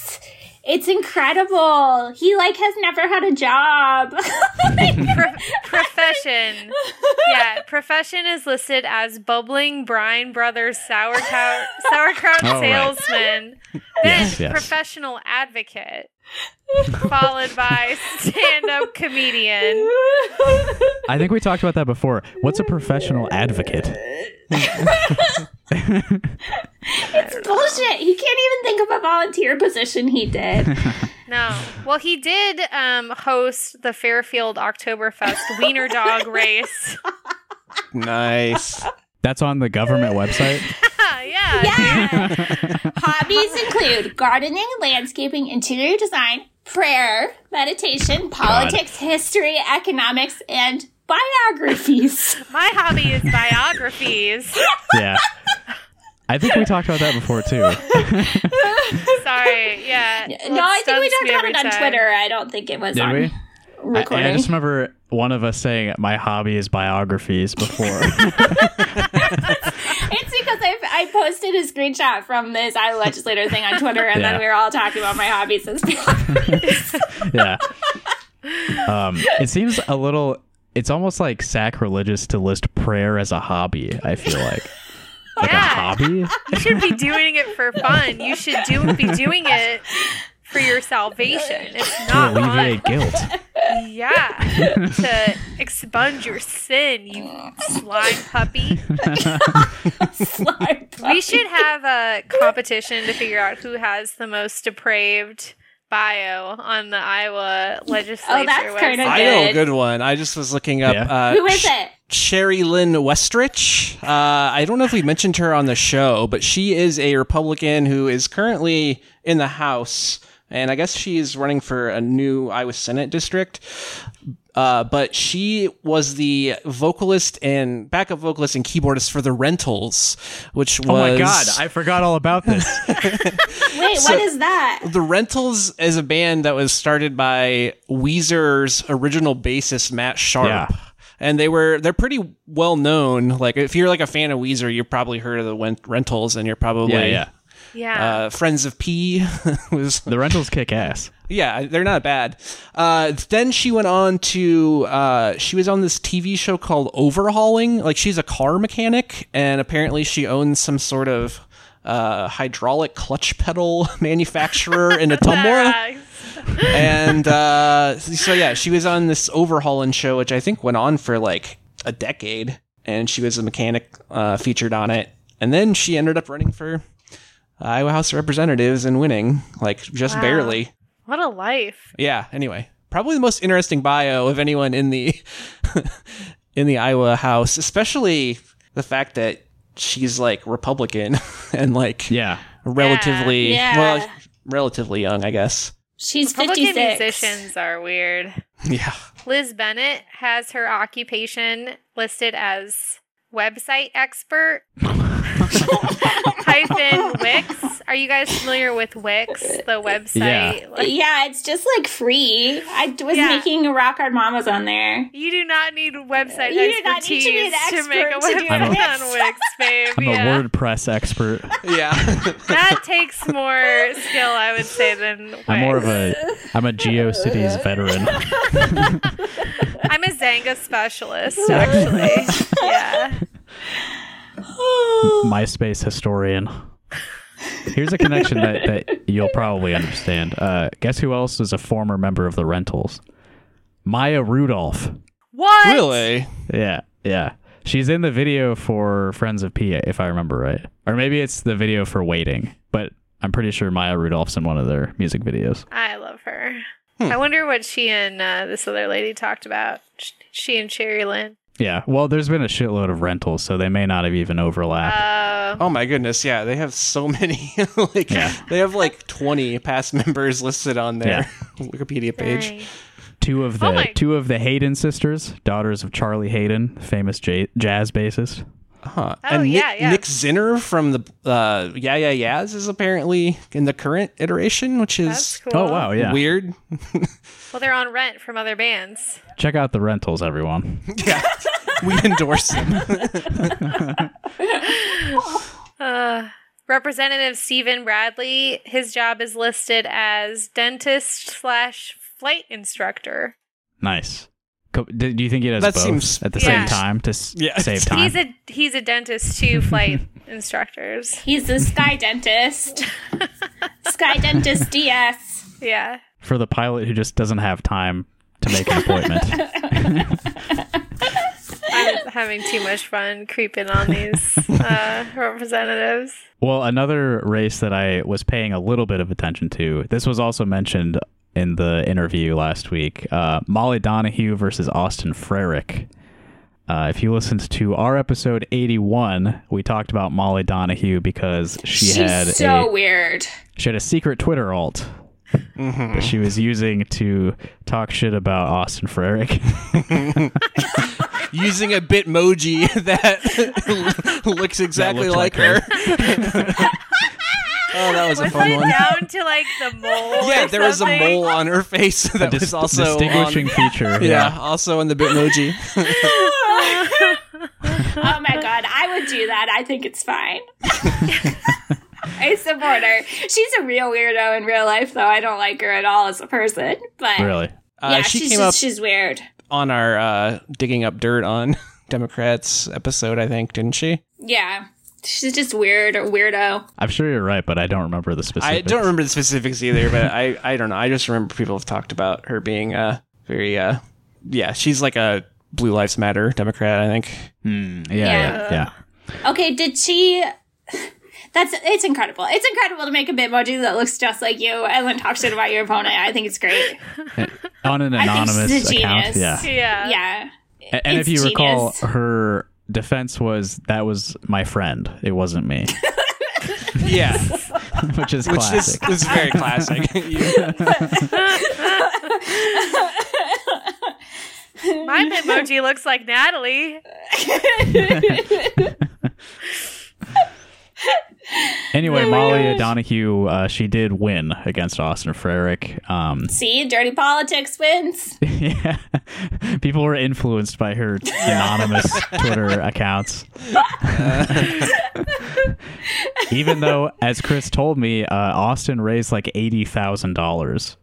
Speaker 7: it's incredible. He like has never had a job.
Speaker 6: Pro- profession. Yeah, profession is listed as bubbling Brine Brothers sauerkraut sauerkraut
Speaker 4: Oh, right.
Speaker 6: salesman. Then
Speaker 4: Yes, yes.
Speaker 6: professional advocate, followed by stand-up comedian.
Speaker 4: I think we talked about that before. What's a professional advocate?
Speaker 7: it's bullshit. He can't even think of a volunteer position he did.
Speaker 6: No. Well, he did um, host the Fairfield Oktoberfest Wiener Dog race.
Speaker 5: Nice.
Speaker 4: That's on the government website.
Speaker 6: yeah.
Speaker 7: Yeah. Hobbies include gardening, landscaping, interior design, prayer, meditation, politics, history, economics, and biographies.
Speaker 6: My hobby is biographies.
Speaker 4: Yeah. I think we talked about that before too.
Speaker 6: Sorry. Yeah.
Speaker 7: no, I think we talked about it on
Speaker 6: time.
Speaker 7: Twitter. I don't think it was
Speaker 4: Did
Speaker 7: on
Speaker 4: we? I,
Speaker 7: recording.
Speaker 4: I just remember one of us saying my hobby is biographies before.
Speaker 7: It's because I, I posted a screenshot from this Iowa legislator thing on Twitter, and
Speaker 4: Yeah.
Speaker 7: then we were all talking about my hobbies as biographies.
Speaker 4: yeah. Um, it seems a little. It's almost like sacrilegious to list prayer as a hobby. I feel like. Like
Speaker 6: Yeah.
Speaker 4: a hobby?
Speaker 6: You should be doing it for fun. You should do be doing it for your salvation. It's not
Speaker 4: To
Speaker 6: not
Speaker 4: alleviate
Speaker 6: fun.
Speaker 4: guilt.
Speaker 6: Yeah. to expunge your sin, you slime puppy.
Speaker 7: Slime
Speaker 6: We should have a competition to figure out who has the most depraved bio on the Iowa legislature
Speaker 7: Oh, that's kinda
Speaker 6: website.
Speaker 5: I know a
Speaker 7: Good.
Speaker 5: good one. I just was looking up.
Speaker 4: Yeah.
Speaker 5: Uh,
Speaker 7: Who is it?
Speaker 5: Cherielynn Westrich. Uh, I don't know if we mentioned her on the show, but she is a Republican who is currently in the House, and I guess she's running for a new Iowa Senate district. Uh, but she was the vocalist and backup vocalist and keyboardist for the Rentals, which was
Speaker 4: Oh my god, I forgot all about this.
Speaker 7: Wait,
Speaker 5: So-
Speaker 7: what is that?
Speaker 5: The Rentals is a band that was started by Weezer's original bassist Matt Sharp.
Speaker 4: Yeah.
Speaker 5: And they were they're pretty well known. Like if you're like a fan of Weezer, you've probably heard of the Rentals, and you're probably
Speaker 4: yeah, yeah.
Speaker 6: Yeah.
Speaker 5: Uh, Friends of P was
Speaker 4: The rentals kick ass.
Speaker 5: yeah, they're not bad. Uh, then she went on to uh, she was on this TV show called Overhauling. Like she's a car mechanic, and apparently she owns some sort of uh, hydraulic clutch pedal manufacturer in Ottumwa.
Speaker 6: Ah,
Speaker 5: and uh, so yeah, she was on this overhauling show, which I think went on for like a decade, and she was a mechanic uh, featured on it. And then she ended up running for Iowa House of Representatives and winning, like just
Speaker 6: Wow.
Speaker 5: barely.
Speaker 6: What a life.
Speaker 5: Yeah. Anyway, probably the most interesting bio of anyone in the in the Iowa House, especially the fact that she's like Republican and like
Speaker 4: Yeah.
Speaker 5: relatively
Speaker 7: Yeah.
Speaker 5: well, relatively young, I guess.
Speaker 7: She's
Speaker 6: Republican
Speaker 7: 56.
Speaker 6: musicians are weird.
Speaker 5: Yeah.
Speaker 6: Liz Bennett has her occupation listed as website expert hyphen Wix. Are you guys familiar with Wix, the website? Like,
Speaker 7: Yeah, it's just like free. I was
Speaker 6: Yeah.
Speaker 7: making rock hard mamas on there.
Speaker 6: you do not need website
Speaker 7: You do not need
Speaker 6: expertise
Speaker 7: to be an
Speaker 6: to make a
Speaker 7: expert to do
Speaker 6: website
Speaker 7: Wix.
Speaker 6: on Wix, babe.
Speaker 4: I'm
Speaker 6: yeah.
Speaker 4: a WordPress expert.
Speaker 5: Yeah.
Speaker 6: That takes more skill, I would say, than Wix.
Speaker 4: I'm more of a I'm a GeoCities veteran.
Speaker 6: I'm a Xanga specialist, actually. yeah. Oh.
Speaker 4: MySpace historian. Here's a connection that, that you'll probably understand. Uh, guess who else is a former member of the Rentals? Maya Rudolph.
Speaker 6: What?
Speaker 5: really?
Speaker 4: Yeah, yeah. She's in the video for Friends of P, if I remember right. Or maybe it's the video for Waiting, but I'm pretty sure Maya Rudolph's in one of their music videos.
Speaker 6: I love her.
Speaker 5: Hmm.
Speaker 6: I wonder what she and uh, this other lady talked about. She and Cherielynn.
Speaker 4: Yeah, well, there's been a shitload of rentals, so they may not have even overlapped.
Speaker 6: Uh,
Speaker 5: Oh my goodness, yeah, they have so many. like
Speaker 4: Yeah.
Speaker 5: they have like 20 past members listed on their Wikipedia page.
Speaker 6: dang.
Speaker 4: two of the
Speaker 6: Oh my-
Speaker 4: two of the Haden sisters, daughters of Charlie Haden, famous j- jazz bassist.
Speaker 5: Huh.
Speaker 6: Oh,
Speaker 5: and Nick,
Speaker 6: yeah, yeah.
Speaker 5: Nick Zinner from the uh, Yeah Yeah Yeahs is apparently in the current iteration, which is
Speaker 6: cool.
Speaker 4: Oh wow, yeah.
Speaker 5: weird.
Speaker 6: Well, they're on rent from other bands.
Speaker 4: Check out the rentals, everyone.
Speaker 5: yeah, we endorse him.
Speaker 6: Uh, Representative Stephen Bradley, his job is listed as dentist slash flight instructor.
Speaker 4: Nice. Co- do do you think he does
Speaker 5: That
Speaker 4: both
Speaker 5: seems-
Speaker 4: at the
Speaker 6: Yeah.
Speaker 4: same time to s-
Speaker 5: Yeah.
Speaker 4: save time?
Speaker 6: He's a he's a dentist to flight instructors.
Speaker 7: He's the Sky Dentist. Sky Dentist DS.
Speaker 6: Yeah.
Speaker 4: For the pilot who just doesn't have time to make an appointment.
Speaker 6: I'm having too much fun creeping on these uh, representatives.
Speaker 4: Well, another race that I was paying a little bit of attention to. This was also mentioned in the interview last week. Uh, Molly Donahue versus Austin Frerick. Uh, if you listened to our episode 81, we talked about Molly Donahue because she
Speaker 7: She's
Speaker 4: had
Speaker 7: so
Speaker 4: a
Speaker 7: weird.
Speaker 4: she had a secret Twitter alt Mm-hmm. that she was using to talk shit about Austin Frerick.
Speaker 5: Using a Bitmoji that looks exactly
Speaker 4: looked
Speaker 5: like,
Speaker 4: like
Speaker 5: her. oh, that was a fun one.
Speaker 6: down to like the mole?
Speaker 5: Yeah,
Speaker 6: or
Speaker 5: there was a mole on her face that
Speaker 4: Dis-
Speaker 5: was also
Speaker 4: distinguishing
Speaker 5: on,
Speaker 4: feature.
Speaker 5: yeah, also in the Bitmoji.
Speaker 7: Oh my god, I would do that. I think it's fine. I support her. She's a real weirdo in real life, though. I don't like her at all as a person. But
Speaker 4: Really.
Speaker 5: Uh,
Speaker 7: yeah,
Speaker 5: she
Speaker 7: she's
Speaker 5: came
Speaker 7: just,
Speaker 5: up
Speaker 7: she's weird.
Speaker 5: on our uh, digging up dirt on Democrats episode, I think, didn't she?
Speaker 7: Yeah, she's just weird or weirdo.
Speaker 4: I'm sure you're right, but I don't remember the specifics.
Speaker 5: I don't remember the specifics either, but I, I don't know. I just remember people have talked about her being uh, very, uh, yeah, she's like a Blue Lives Matter Democrat, I think.
Speaker 4: Hmm, yeah, yeah,
Speaker 7: Yeah.
Speaker 4: yeah.
Speaker 7: Okay, did she? That's it's incredible. It's incredible to make a Bitmoji that looks just like you and then talk shit about your opponent. I think it's great.
Speaker 4: On an
Speaker 7: I think
Speaker 4: anonymous
Speaker 7: she's a
Speaker 4: account.
Speaker 7: genius.
Speaker 4: Yeah.
Speaker 6: Yeah.
Speaker 7: Yeah,
Speaker 4: A- And if
Speaker 7: It's
Speaker 4: you recall, her defense was that was my friend. It wasn't me,
Speaker 5: Yeah,
Speaker 4: which is
Speaker 5: which is,
Speaker 4: classic.
Speaker 5: is very classic.
Speaker 6: My Bitmoji looks like Natalie.
Speaker 4: Anyway, Molly Donahue, uh, she did win against Austin Frerick. Um,
Speaker 7: see, dirty politics wins.
Speaker 4: yeah, people were influenced by her anonymous Twitter accounts. Even though, as Chris told me, uh, Austin raised like eighty thousand dollars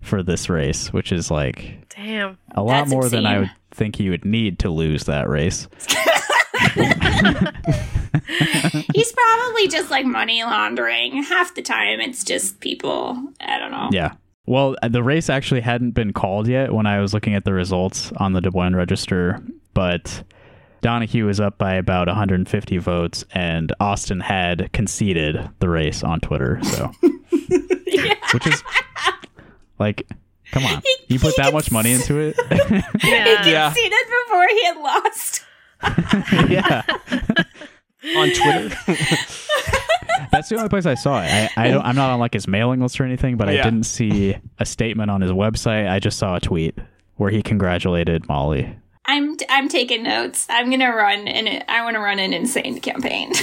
Speaker 4: for this race, which is like
Speaker 6: Damn.
Speaker 4: a lot
Speaker 7: That's
Speaker 4: more than I would think he would need to lose that race.
Speaker 7: He's probably just like money laundering. Half the time, it's just people. I don't know.
Speaker 4: Yeah. Well, uh, the race actually hadn't been called yet when I was looking at the results on the Des Moines Register, but Donahue was up by about 150 votes, and Austin had conceded the race on Twitter. So, which is like, come on, you put that much money into it?
Speaker 6: Yeah.
Speaker 5: Yeah.
Speaker 7: Seen it before he had lost.
Speaker 4: yeah,
Speaker 5: On Twitter.
Speaker 4: that's the only place I saw it. I, I don't, I'm not on like his mailing list or anything, but I didn't see a statement on his website. I just saw a tweet where he congratulated Molly.
Speaker 7: I'm I'm taking notes. I'm gonna run and I want to run an insane campaign.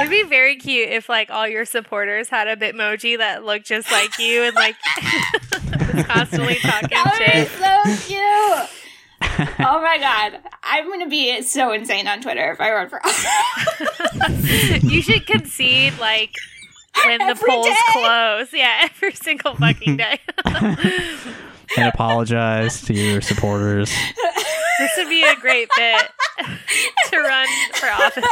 Speaker 6: It'd be very cute if like all your supporters had a Bitmoji that looked just like you and like was constantly talking
Speaker 7: that would
Speaker 6: shit.
Speaker 7: be so cute. oh my god, I'm gonna be so insane on Twitter if I run for office.
Speaker 6: You should concede like when the polls
Speaker 7: day?
Speaker 6: close. Yeah, every single fucking day.
Speaker 4: and apologize to your supporters.
Speaker 6: this would be a great bit to run for office.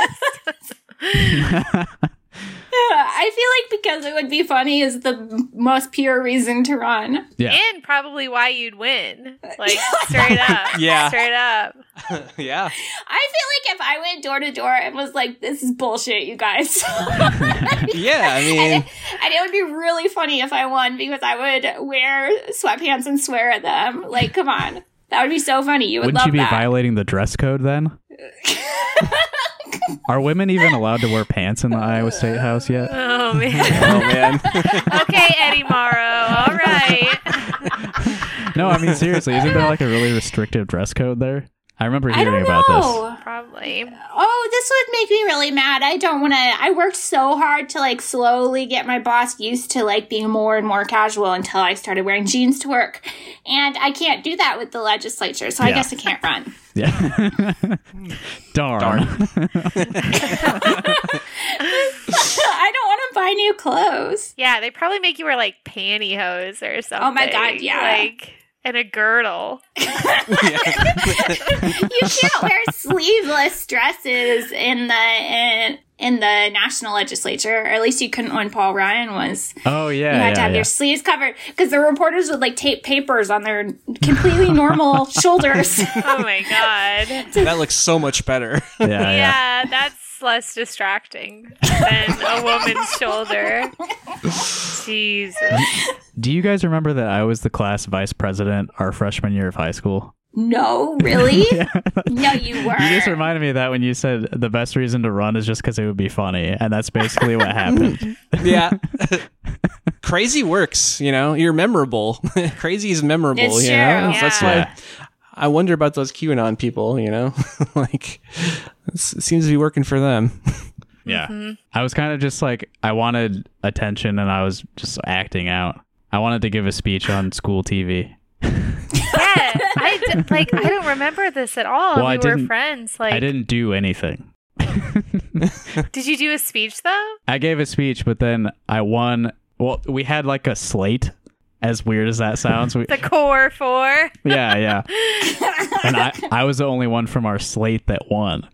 Speaker 7: I feel like because it would be funny is the most pure reason to run.
Speaker 4: Yeah.
Speaker 6: And probably why you'd win. Like straight up.
Speaker 5: Yeah.
Speaker 6: Straight up.
Speaker 5: yeah.
Speaker 7: I feel like if I went door to door and was like, "This is bullshit, you guys,"
Speaker 5: Yeah. I mean,
Speaker 7: and it would be really funny if I won because I would wear sweatpants and swear at them. Like, come on, that would be so funny. You would
Speaker 4: Wouldn't
Speaker 7: love
Speaker 4: you be
Speaker 7: that.
Speaker 4: violating the dress code then? Are women even allowed to wear pants in the Iowa State House yet?
Speaker 6: Oh man.
Speaker 5: oh man.
Speaker 6: okay, Eddie Mauro. All right.
Speaker 4: No, I mean seriously, isn't there like a really restrictive dress code there? I remember
Speaker 7: I
Speaker 4: hearing
Speaker 7: don't
Speaker 4: about this.
Speaker 7: Know.
Speaker 6: Probably.
Speaker 7: Oh, this would make me really mad. I don't want to. I worked so hard to like slowly get my boss used to like being more and more casual until I started wearing jeans to work. And I can't do that with the legislature, so I guess I can't run.
Speaker 4: Yeah. Darn.
Speaker 7: I don't want to buy new clothes.
Speaker 6: Yeah, they probably make you wear like pantyhose or something.
Speaker 7: Oh my God, yeah.
Speaker 6: Like and a girdle.
Speaker 7: You can't wear sleeveless dresses in the in, in the national legislature, or at least you couldn't when Paul Ryan was.
Speaker 4: Oh yeah.
Speaker 7: You had
Speaker 4: yeah,
Speaker 7: to have
Speaker 4: yeah.
Speaker 7: your sleeves covered because the reporters would like tape papers on their completely normal shoulders.
Speaker 6: Oh my god.
Speaker 5: that looks so much better.
Speaker 4: yeah, yeah.
Speaker 6: yeah, that's less distracting than a woman's shoulder. Jesus.
Speaker 4: Do you guys remember that I was the class vice president our freshman year of high school?
Speaker 7: no, really? No, you were.
Speaker 4: You just reminded me of that when you said the best reason to run is just because it would be funny, and that's basically what happened.
Speaker 5: yeah. Crazy works, you know. You're memorable. Crazy is memorable,
Speaker 7: It's
Speaker 5: you
Speaker 7: true.
Speaker 5: know. That's
Speaker 6: Yeah.
Speaker 5: why I wonder about those QAnon people, you know. like it seems to be working for them.
Speaker 4: Yeah. Mm-hmm. I was kind of just like, I wanted attention and I was just acting out. I wanted to give a speech on school TV.
Speaker 6: Yeah, I d- like I don't remember this at all.
Speaker 4: Well, I
Speaker 6: we were
Speaker 4: didn't-
Speaker 6: friends. Like
Speaker 4: I didn't do anything.
Speaker 6: Did you do a speech though?
Speaker 4: I gave a speech, but then I won. Well, we had like a slate. As weird as that sounds, we,
Speaker 6: The core four.
Speaker 4: yeah, yeah. And I, I was the only one from our slate that won,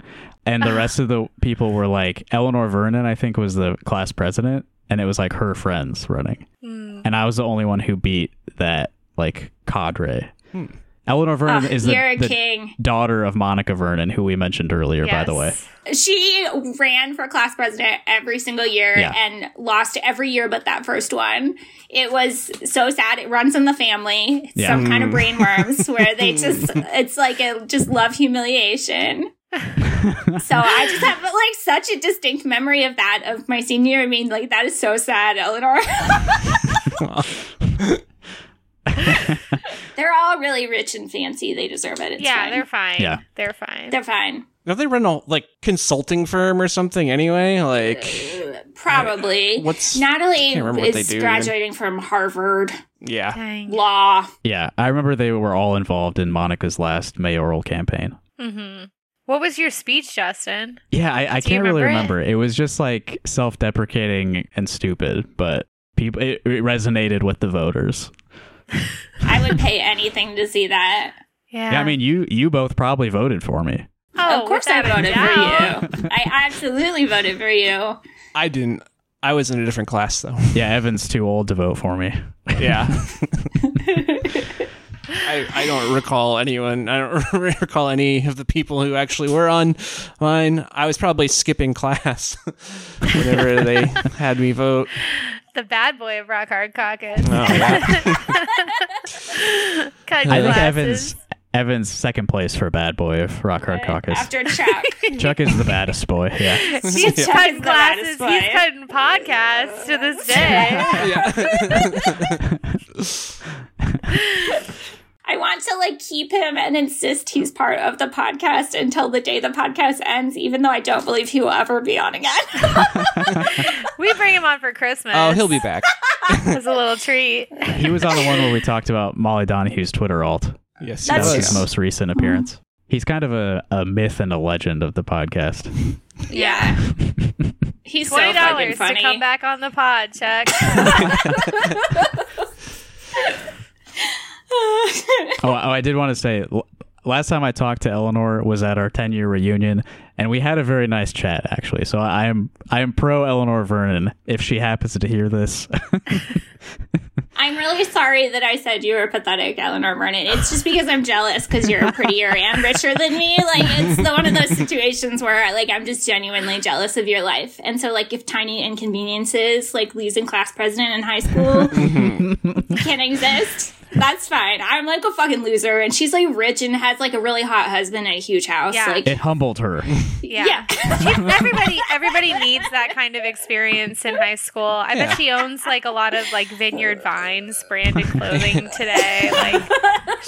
Speaker 4: and the rest of the people were like Eleanor Vernon, I think, was the class president, and it was like her friends running, hmm. and I was the only one who beat that like cadre. Hmm. Eleanor Vernon
Speaker 7: Oh,
Speaker 4: is the, the
Speaker 7: king.
Speaker 4: daughter of Monica Vernon, who we mentioned earlier, by the way.
Speaker 7: She ran for class president every single year
Speaker 4: Yeah.
Speaker 7: and lost every year but that first one. It was so sad. It runs in the family. It's
Speaker 4: Yeah.
Speaker 7: Some kind of mm. brain worms where they just, it's like a just love humiliation. so I just have like such a distinct memory of that of my senior. I mean, like that is so sad, Eleanor. they're all really rich and fancy. They deserve it. It's
Speaker 6: yeah,
Speaker 7: fine.
Speaker 6: they're fine.
Speaker 4: Yeah.
Speaker 6: They're fine.
Speaker 7: they're fine.
Speaker 5: Don't they run a like consulting firm or something anyway? Like
Speaker 7: Probably.
Speaker 5: What's-
Speaker 7: Natalie
Speaker 5: can't what they
Speaker 7: is
Speaker 5: do even.
Speaker 7: graduating from Harvard
Speaker 5: yeah.
Speaker 6: Dang.
Speaker 7: Law.
Speaker 4: Yeah, I remember they were all involved in Monica's last mayoral campaign.
Speaker 6: hmm What was your speech, Justin?
Speaker 4: Yeah, I, I can't really
Speaker 6: remember it?
Speaker 4: It? was just like self-deprecating and stupid, but people it, it resonated with the voters.
Speaker 7: I would pay anything to see that.
Speaker 6: Yeah.
Speaker 4: Yeah, I mean you you both probably voted for me.
Speaker 6: oh,
Speaker 7: of course I voted for you. I absolutely voted for you.
Speaker 5: I didn't. I was in a different class though.
Speaker 4: Yeah, Evan's too old to vote for me.
Speaker 5: Yeah. I, I don't recall anyone. I don't recall any of the people who actually were on mine. I was probably skipping class whenever they had me vote.
Speaker 6: The bad boy of Rock Hard Caucus.
Speaker 5: Oh, yeah.
Speaker 6: Cut
Speaker 4: I think. Evan's Evan's second place for bad boy of Rock Hard Caucus.
Speaker 7: After Chuck.
Speaker 4: Chuck is the baddest boy. Yeah.
Speaker 6: He's
Speaker 7: Chuck
Speaker 6: cutting
Speaker 7: is the
Speaker 6: glasses.
Speaker 7: boy.
Speaker 6: He's cutting podcasts to this day.
Speaker 7: I want to like keep him and insist he's part of the podcast until the day the podcast ends, even though I don't believe he will ever be on again.
Speaker 6: we bring him on for Christmas.
Speaker 5: oh, he'll be back.
Speaker 6: as a little treat.
Speaker 4: He was on the one where we talked about Molly Donahue's Twitter alt.
Speaker 5: Yes,
Speaker 7: That's
Speaker 4: That was his most recent appearance. He's kind of a, a myth and a legend of the podcast.
Speaker 7: yeah. He's so
Speaker 6: Twenty
Speaker 7: fucking
Speaker 6: dollars to come back on the pod, Chuck.
Speaker 4: Oh, oh, I did want to say, last time I talked to Eleanor was at our 10 year reunion, and we had a very nice chat actually. So I am I am pro Eleanor Vernon if she happens to hear this.
Speaker 7: I'm really sorry that I said you were pathetic, Eleanor Vernon. It's just because I'm jealous because you're prettier and richer than me. Like it's the, one of those situations where like I'm just genuinely jealous of your life. And so like if tiny inconveniences like losing class president in high school can exist, that's fine. I'm like a fucking loser, and she's like rich and has like a really hot husband and a huge house.
Speaker 6: Yeah.
Speaker 7: Like
Speaker 4: it humbled her.
Speaker 6: Yeah.
Speaker 7: Yeah.
Speaker 6: Everybody everybody needs that kind of experience in high school. I
Speaker 5: Yeah.
Speaker 6: bet she owns like a lot of like Vineyard Vines branded clothing today. Like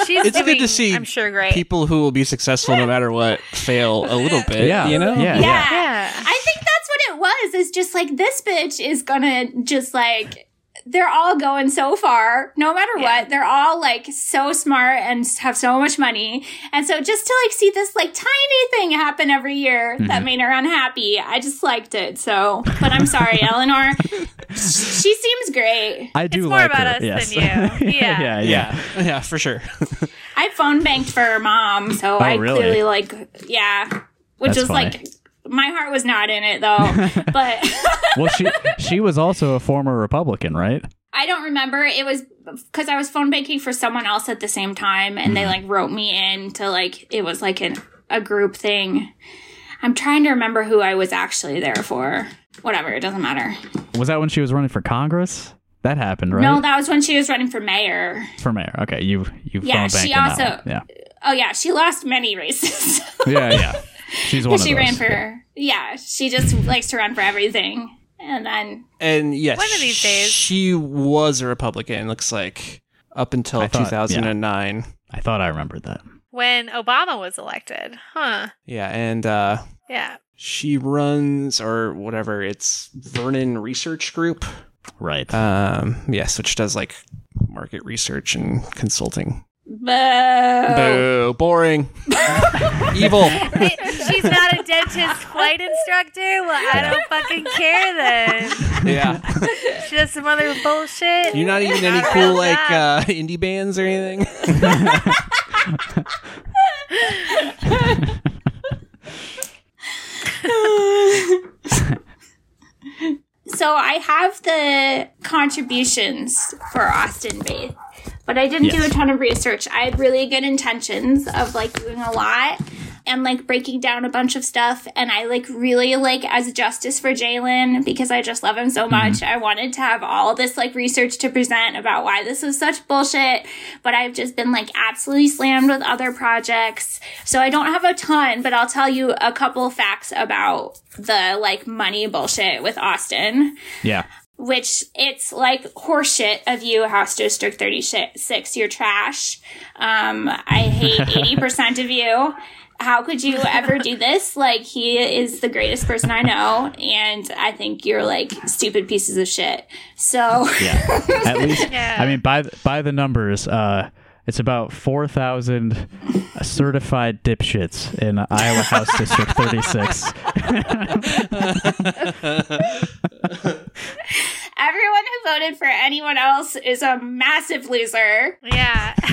Speaker 6: she's
Speaker 5: It's good to see
Speaker 6: I'm sure great.
Speaker 5: People who will be successful no matter what fail a little bit.
Speaker 4: Yeah.
Speaker 5: you know.
Speaker 4: Yeah.
Speaker 7: yeah.
Speaker 6: yeah.
Speaker 7: I think that's what it was. Is just like this bitch is gonna just like they're all going so far, no matter
Speaker 6: Yeah.
Speaker 7: what. They're all like so smart and have so much money, and so just to like see this like tiny thing happen every year that mm-hmm. made her unhappy, I just liked it. So, but I'm sorry, Eleanor. She seems great.
Speaker 4: I do
Speaker 6: It's more
Speaker 4: like
Speaker 6: about
Speaker 4: her.
Speaker 6: us
Speaker 4: yes.
Speaker 6: than you. Yeah.
Speaker 4: yeah, yeah.
Speaker 5: Yeah, yeah, for sure.
Speaker 7: I phone banked for her mom, so oh, I
Speaker 4: Oh, really?
Speaker 7: clearly like yeah, which
Speaker 4: That's
Speaker 7: was
Speaker 4: funny.
Speaker 7: like. My heart was not in it though, but
Speaker 4: Well, she she was also a former Republican, right?
Speaker 7: I don't remember. It was because I was phone banking for someone else at the same time, and they mm-hmm. like wrote me in to like it was like an a group thing. I'm trying to remember who I was actually there for. Whatever, it doesn't matter.
Speaker 4: Was that when she was running for Congress? That happened, right?
Speaker 7: No, that was when she was running for mayor.
Speaker 4: for mayor. Okay, you you
Speaker 7: Yeah,
Speaker 4: phone
Speaker 7: she
Speaker 4: banked in that
Speaker 7: also-
Speaker 4: one.
Speaker 7: Oh yeah, she lost many races.
Speaker 4: Yeah, yeah, yeah. She's one of
Speaker 7: she
Speaker 4: those.
Speaker 7: ran for yeah. She just likes to run for everything, and then
Speaker 5: And yes,
Speaker 6: One of these days.
Speaker 5: she was a Republican. Looks like up until
Speaker 4: I thought-
Speaker 5: 2009.
Speaker 4: I thought I remembered that.
Speaker 6: When Obama was elected. Huh.
Speaker 5: Yeah, and uh,
Speaker 6: Yeah.
Speaker 5: she runs or whatever. It's Vernon Research Group.
Speaker 4: Right.
Speaker 5: Um, yes, which does like market research and consulting.
Speaker 7: boo.
Speaker 5: Boo, boring, evil.
Speaker 6: She's not a dentist flight instructor? Well, I don't fucking care then.
Speaker 5: Yeah,
Speaker 6: She does some other bullshit.
Speaker 5: you're not even any cool like uh, indie bands or anything.
Speaker 7: So I have the contributions for Austin Baeth, but I didn't do a ton of research. I had really good intentions of like doing a lot and like breaking down a bunch of stuff. And I like really like as justice for Jalen because I just love him so much. I wanted to have all this like research to present about why this is such bullshit, but I've just been like absolutely slammed with other projects. So I don't have a ton, but I'll tell you a couple facts about the like money bullshit with Austin
Speaker 4: yeah.
Speaker 7: which it's like horseshit of you, House District 36. You're trash. Um, I hate 80% of you. How could you ever do this? Like, he is the greatest person I know, and I think you're like stupid pieces of shit. So,
Speaker 4: Yeah. At least,
Speaker 6: Yeah.
Speaker 4: I mean, by the, by the numbers, uh, it's about four thousand certified dipshits in Iowa House District Thirty Six.
Speaker 7: everyone who voted for anyone else is a massive loser.
Speaker 6: Yeah.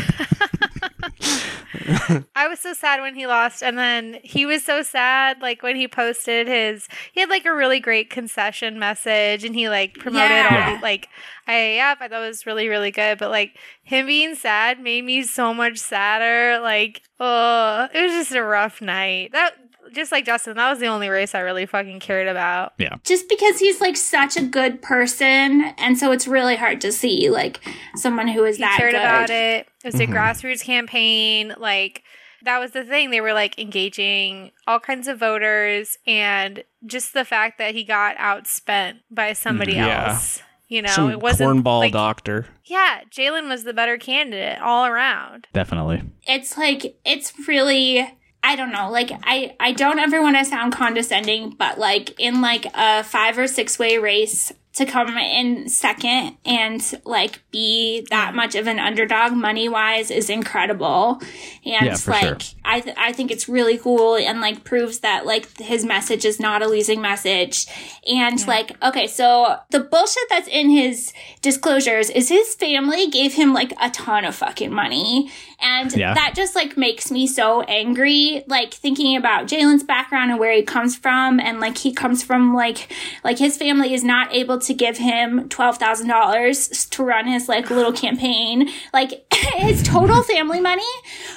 Speaker 6: I was so sad when he lost, and then he was so sad like when he posted his. He had like a really great concession message, and he like promoted
Speaker 7: Yeah.
Speaker 6: all the like IAF. I thought it was really really good, but like him being sad made me so much sadder. Like, oh, it was just a rough night. That just like Justin, that was the only race I really fucking cared about. Yeah.
Speaker 7: Just because he's like such a good person and so it's really hard to see like someone who is
Speaker 6: He
Speaker 7: that
Speaker 6: cared
Speaker 7: good.
Speaker 6: about it. It was
Speaker 1: Mhm.
Speaker 6: a grassroots campaign. Like that was the thing. They were like engaging all kinds of voters, and just the fact that he got outspent by somebody
Speaker 5: Mhm. Yeah.
Speaker 6: else. You know,
Speaker 5: Some
Speaker 6: it wasn't
Speaker 5: cornball
Speaker 6: like,
Speaker 5: doctor.
Speaker 6: Yeah, Jalen was the better candidate all around.
Speaker 4: Definitely.
Speaker 7: it's like it's really I don't know. Like I I don't ever want to sound condescending, but like in like a 5 or 6 way race to come in second and like be that mm-hmm. much of an underdog money wise is incredible. And
Speaker 4: Yeah,
Speaker 7: like
Speaker 4: sure.
Speaker 7: I th- I think it's really cool and like proves that like his message is not a losing message. And like okay, so the bullshit that's in his disclosures is his family gave him like a ton of fucking money. And
Speaker 4: Yeah.
Speaker 7: that just like makes me so angry, like thinking about Jalen's background and where he comes from. And like he comes from like, like his family is not able to give him $12,000 to run his like little campaign. Like his total family money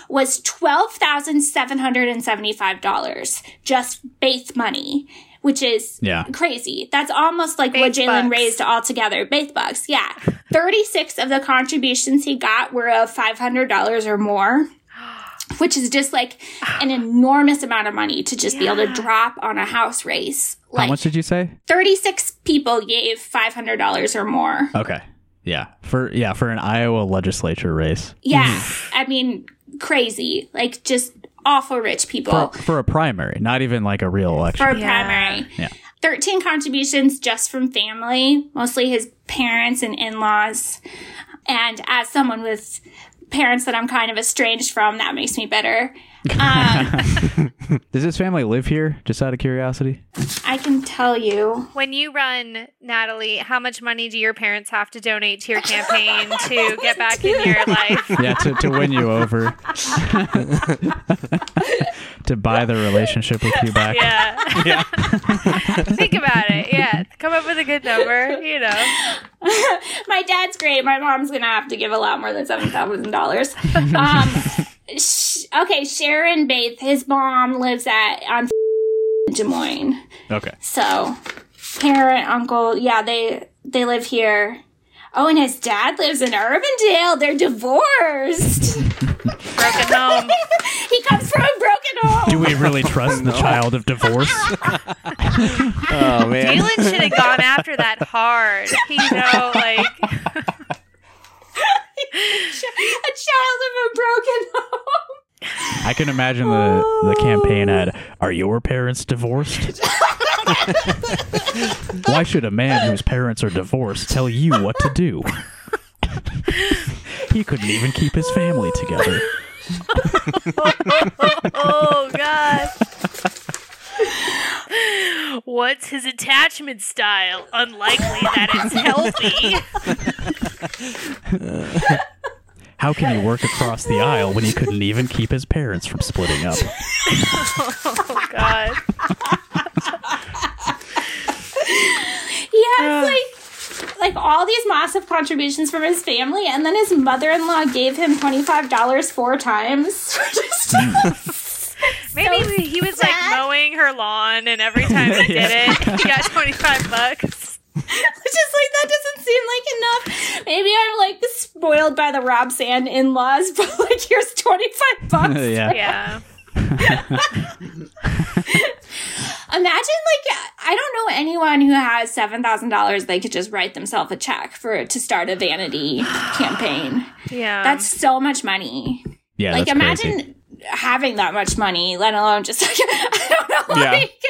Speaker 7: was $12,775 just base money. Which is
Speaker 4: Yeah.
Speaker 7: crazy. That's almost like what
Speaker 6: Base
Speaker 7: Jalen
Speaker 6: bucks.
Speaker 7: raised altogether. Base bucks, yeah. 36 of the contributions he got were of $500 or more, which is just like an enormous amount of money to just be able to drop on a house race.
Speaker 4: How much did you say?
Speaker 7: 36 people gave $500 or more.
Speaker 4: Okay. Yeah. For yeah, for an Iowa legislature race.
Speaker 7: Yeah. I mean, crazy. Like just awful rich people.
Speaker 4: For, for a primary, not even like a real election.
Speaker 7: for a
Speaker 6: Yeah.
Speaker 7: primary.
Speaker 4: Yeah.
Speaker 7: 13 contributions just from family, mostly his parents and in laws. And as someone with parents that I'm kind of estranged from, that makes me bitter. Um,
Speaker 4: Does his family live here? Just out of curiosity.
Speaker 7: I can tell you.
Speaker 6: When you run, Natalie, how much money do your parents have to donate to your campaign to get back in your life?
Speaker 4: Yeah, to, to win you over. to buy the relationship with you back.
Speaker 6: Yeah. Think about it. Yeah. Come up with a good number, you know.
Speaker 7: My dad's great. My mom's going to have to give a lot more than $7,000. Um, sh- okay, Sharon Bates, his mom lives at on Des Moines.
Speaker 4: Okay.
Speaker 7: So, parent, uncle, yeah, they they live here. Oh, and his dad lives in Urbandale. They're divorced.
Speaker 6: Broken home.
Speaker 7: he comes from a broken home.
Speaker 4: Do we really trust the child of divorce?
Speaker 5: Oh man.
Speaker 6: Jalen should have gone after that hard. He, you know, like,
Speaker 7: a child of a broken home.
Speaker 4: I can imagine the, the campaign ad Are your parents divorced? Why should a man whose parents are divorced tell you what to do? he couldn't even keep his family together.
Speaker 6: oh, God. What's his attachment style? Unlikely that it's healthy.
Speaker 4: How can you work across the aisle when he couldn't even keep his parents from splitting up?
Speaker 6: Oh, God.
Speaker 7: He has like like all these massive contributions from his family, and then his mother-in-law gave him twenty-five dollars four times. Just-
Speaker 6: Maybe he was like mowing her lawn, and every time he did it, he got 25 bucks.
Speaker 7: Which is like that doesn't seem like enough. Maybe I'm like spoiled by the Rob Sand in-laws, but like here's twenty five bucks.
Speaker 4: yeah.
Speaker 6: Yeah.
Speaker 7: Imagine like I don't know anyone who has seven thousand dollars they could just write themselves a check for to start a vanity campaign.
Speaker 6: Yeah.
Speaker 7: That's so much money.
Speaker 4: Yeah,
Speaker 7: like
Speaker 4: that's
Speaker 7: imagine
Speaker 4: crazy.
Speaker 7: Having that much money, let alone just like I don't know,
Speaker 5: Yeah.
Speaker 7: like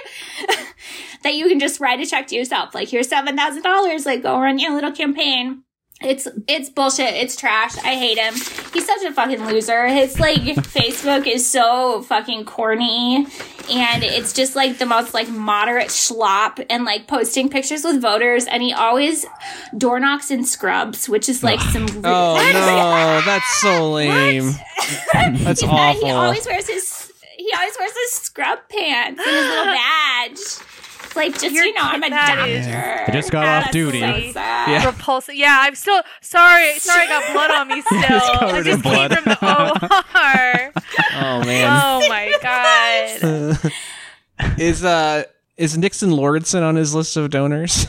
Speaker 7: that you can just write a check to yourself. Like here's seven thousand dollars. Like go run your little campaign. It's it's bullshit. It's trash. I hate him. he's such a fucking loser. His like Facebook is so fucking corny and it's just like the most like moderate schlop and like posting pictures with voters and he always door knocks in scrubs, which is like some
Speaker 5: Oh no, that's so lame. That's awful.
Speaker 7: He always wears his he always wears his scrub pants and his little badge. It's like just
Speaker 6: You're
Speaker 7: you know, I'm a
Speaker 6: ki-
Speaker 7: doctor.
Speaker 6: is-
Speaker 4: I just got off duty.
Speaker 7: So sad.
Speaker 5: Yeah.
Speaker 6: repulsive. Yeah, I'm still sorry. Sorry, I got blood on me still. I just came from the OR.
Speaker 5: oh man.
Speaker 6: oh my god.
Speaker 5: Is uh is Nixon Lordson on his list of donors?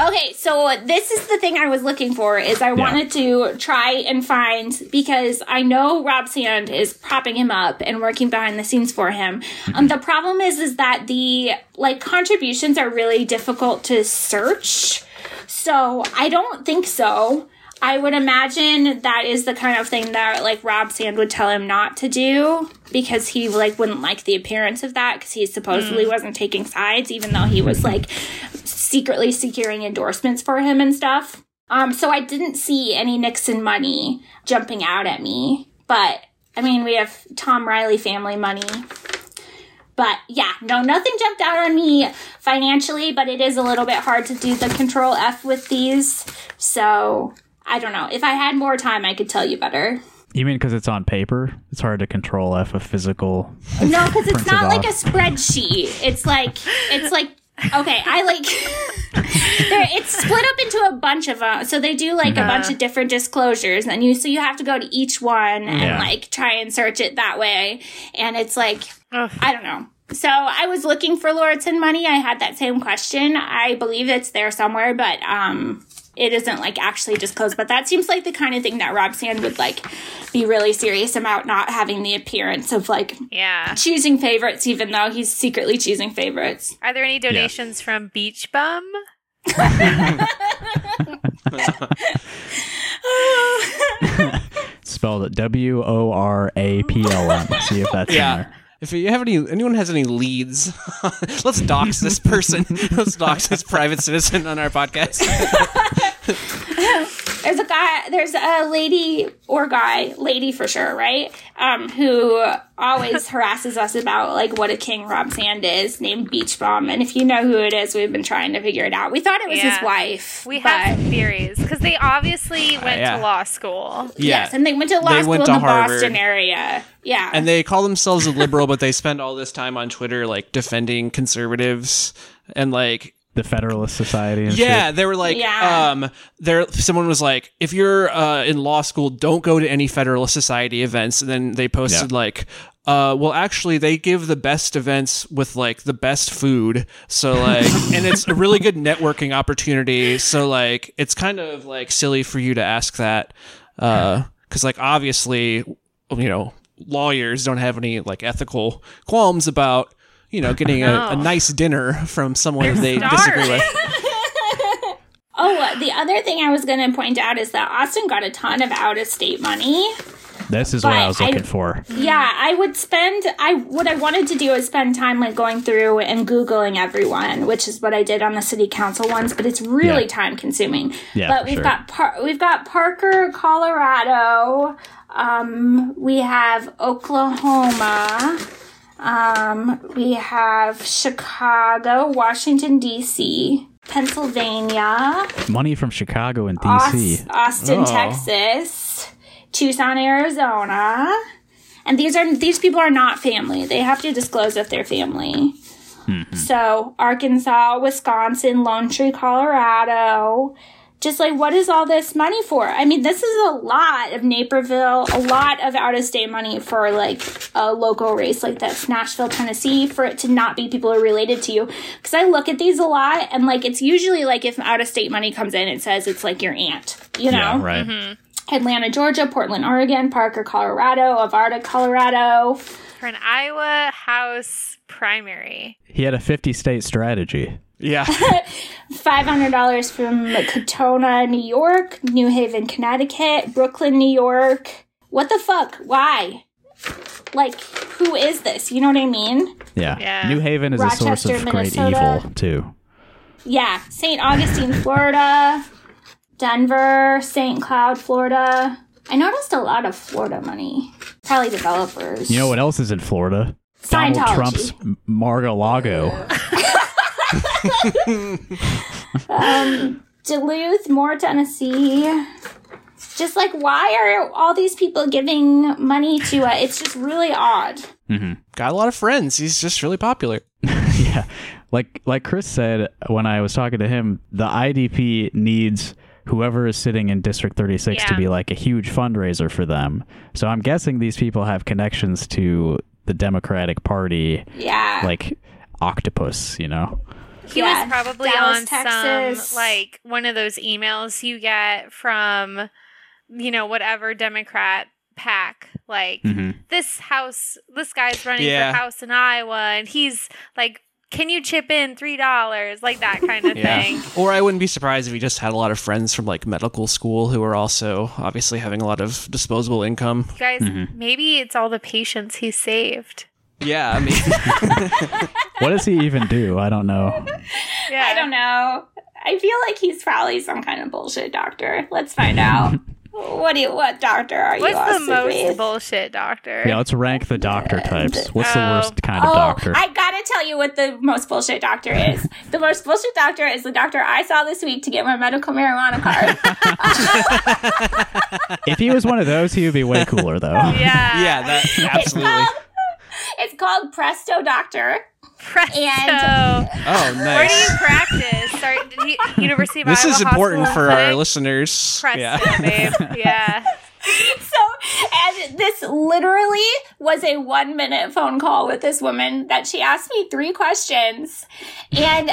Speaker 7: Okay, so this is the thing I was looking for is I wanted to try and find because I know Rob Sand is propping him up and working behind the scenes for him. Um, the problem is is that the like contributions are really difficult to search. So I don't think so. I would imagine that is the kind of thing that like Rob Sand would tell him not to do because he like wouldn't like the appearance of that because he supposedly wasn't taking sides even though he was like secretly securing endorsements for him and stuff. Um, so I didn't see any Nixon money jumping out at me, but I mean we have Tom Riley family money. But yeah, no, nothing jumped out on me financially, but it is a little bit hard to do the control F with these. So I don't know. If I had more time, I could tell you better.
Speaker 4: You mean because it's on paper? It's hard to control F a physical.
Speaker 7: No, because it's not like a spreadsheet. It's like it's like okay, I like there. It's split up into a bunch of them. So they do like a bunch of different disclosures, and you so you have to go to each one and
Speaker 4: Yeah.
Speaker 7: like try and search it that way. And it's like
Speaker 6: Ugh.
Speaker 7: I don't know. So I was looking for Lordson money. I had that same question. I believe it's there somewhere, but um it isn't like actually disclosed. But that seems like the kind of thing that Rob Sand would like be really serious about not having the appearance of like
Speaker 6: Yeah.
Speaker 7: choosing favorites, even though he's secretly choosing favorites.
Speaker 6: Are there any donations from Beach Bum?
Speaker 4: Spelled W O R A P L M. See if that's in
Speaker 5: Yeah.
Speaker 4: There.
Speaker 5: If you have any, anyone has any leads, let's dox this person. let's dox this private citizen on our podcast.
Speaker 7: There's a guy, there's a lady or guy, lady for sure, right? Um, who always harasses us about like what a king Rob Sand is, named Beach Bomb. And if you know who it is, we've been trying to figure it out. We thought it was his wife.
Speaker 6: We
Speaker 7: but-
Speaker 6: have theories because they obviously went
Speaker 5: yeah.
Speaker 6: to law school.
Speaker 5: Yeah.
Speaker 7: Yes, and they went to law
Speaker 5: They
Speaker 7: school
Speaker 5: went
Speaker 7: in
Speaker 5: to
Speaker 7: the
Speaker 5: Harvard.
Speaker 7: Boston area. Yeah.
Speaker 5: and they call themselves a liberal, but they spend all this time on Twitter like defending conservatives and like
Speaker 4: The Federalist Society. And
Speaker 5: yeah,
Speaker 4: shit.
Speaker 5: they were like,
Speaker 7: Yeah.
Speaker 5: um, there. Someone was like, if you're uh, in law school, don't go to any Federalist Society events. And then they posted
Speaker 4: Yeah.
Speaker 5: like, uh, well, actually, they give the best events with like the best food. So like, and it's a really good networking opportunity. So like, it's kind of like silly for you to ask that, because like obviously, you know, lawyers don't have any like ethical qualms about. You know, getting a, a nice dinner from someone they disagree with.
Speaker 7: oh, the other thing I was going to point out is that Austin got a ton of out of state money.
Speaker 4: This is what I
Speaker 7: But
Speaker 4: was
Speaker 7: I-
Speaker 4: looking for.
Speaker 7: Yeah, I would spend I what I wanted to do is spend time like going through and googling everyone, which is what I did on the city council ones, but it's really
Speaker 4: Yeah.
Speaker 7: time consuming.
Speaker 4: Yeah,
Speaker 7: but we've
Speaker 4: sure.
Speaker 7: got Par- we've got Parker, Colorado. Um, we have Oklahoma. Um, we have Chicago, Washington D.C., Pennsylvania,
Speaker 4: Money from Chicago and DC.
Speaker 7: Aus- Austin,
Speaker 5: Oh.
Speaker 7: Texas, Tucson, Arizona. And these are these people are not family. They have to disclose if they're family. So Arkansas, Wisconsin, Lone Tree, Colorado. Just like what is all this money for? I mean, this is a lot of Naperville, a lot of out of state money for like a local race like that's Nashville, Tennessee, for it to not be people who are related to you. Because I look at these a lot, and like it's usually like if out of state money comes in, it says it's like your aunt, you know?
Speaker 4: Yeah, right. Mm-hmm.
Speaker 7: Atlanta, Georgia, Portland, Oregon, Parker, Colorado, Arvada, Colorado.
Speaker 6: For an Iowa House primary.
Speaker 4: He had a 50 state strategy.
Speaker 5: Yeah.
Speaker 7: $500 from Katonah, New York, New Haven, Connecticut, Brooklyn, New York. What the fuck? Why? Like, who is this? You know what I mean?
Speaker 4: Yeah.
Speaker 6: Yeah.
Speaker 4: New Haven is a source
Speaker 7: Rochester,
Speaker 4: of great evil, too.
Speaker 7: Yeah. St. Augustine, Florida. Denver, St. Cloud, Florida. I noticed a lot of Florida money. Probably developers.
Speaker 4: You know what else is in Florida? Donald
Speaker 7: Scientology.
Speaker 4: Trump's Mar-a-Lago.
Speaker 7: um, Duluth, Moore, Tennessee. Just like, why are all these people giving money to it? It's just really odd.
Speaker 5: Got a lot of friends. He's just really popular.
Speaker 4: yeah. Like like Chris said when I was talking to him, the IDP needs whoever is sitting in District 36 to be like a huge fundraiser for them. So I'm guessing these people have connections to the Democratic Party
Speaker 7: Yeah.
Speaker 4: like octopus, you know.
Speaker 6: He
Speaker 7: Yeah,
Speaker 6: was probably
Speaker 7: Dallas,
Speaker 6: on
Speaker 7: Texas.
Speaker 6: some like one of those emails you get from, you know, whatever Democrat pack. Like
Speaker 4: Mhm.
Speaker 6: this house, this guy's running
Speaker 5: Yeah.
Speaker 6: for house in Iowa, and he's like, "Can you chip in three dollars?" Like that kind of thing.
Speaker 5: Or I wouldn't be surprised if he just had a lot of friends from like medical school who are also obviously having a lot of disposable income.
Speaker 6: You guys, maybe it's all the patients he saved.
Speaker 5: Yeah, I mean,
Speaker 4: What does he even do? I don't know.
Speaker 6: Yeah,
Speaker 7: I don't know. I feel like he's probably some kind of bullshit doctor. Let's find out. what do you? What doctor are you?
Speaker 6: What's the most
Speaker 7: Reed?
Speaker 6: bullshit doctor?
Speaker 4: Yeah, let's rank the doctor uh, types. What's the
Speaker 6: Oh.
Speaker 4: worst kind of
Speaker 7: Oh,
Speaker 4: doctor?
Speaker 7: I gotta tell you what the most bullshit doctor is. the most bullshit doctor is the doctor I saw this week to get my medical marijuana card.
Speaker 4: if he was one of those, he would be way cooler though.
Speaker 6: Yeah,
Speaker 5: yeah, that absolutely.
Speaker 7: Called- it's called Presto Doctor.
Speaker 6: Presto.
Speaker 7: And-
Speaker 5: Oh,
Speaker 6: Where do you practice? Sorry, did he, University of
Speaker 5: This
Speaker 6: Iowa
Speaker 5: is important
Speaker 6: Hospital
Speaker 5: for our
Speaker 6: Clinic?
Speaker 5: listeners.
Speaker 6: Presto,
Speaker 5: Yeah.
Speaker 6: babe. Yeah.
Speaker 7: So, and this literally was a one minute phone call with this woman that she asked me three questions. And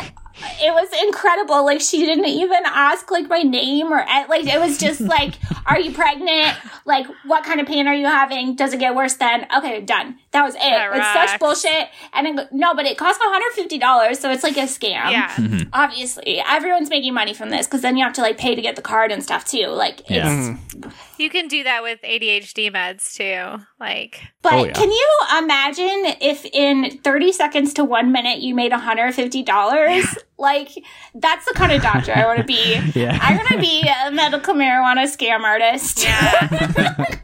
Speaker 7: it was incredible. Like, she didn't even ask, like, my name or, eh, like, it was just like, are you pregnant? Like, what kind of pain are you having? Does it get worse then? Okay, done. That was it.
Speaker 6: That
Speaker 7: it's
Speaker 6: rocks.
Speaker 7: such bullshit. And it, no, but it cost $150, so it's like a scam.
Speaker 6: Yeah. Mm-hmm.
Speaker 7: Obviously, everyone's making money from this because then you have to, like, pay to get the card and stuff, too. Like, it's
Speaker 4: Yeah.
Speaker 6: You can do that with ADHD meds too. Like,
Speaker 7: But
Speaker 5: Oh, yeah.
Speaker 7: can you imagine if in 30 seconds to one minute you made $150? like, that's the kind of doctor I want to be.
Speaker 4: Yeah.
Speaker 7: I want to be a medical marijuana scam artist.
Speaker 6: yeah.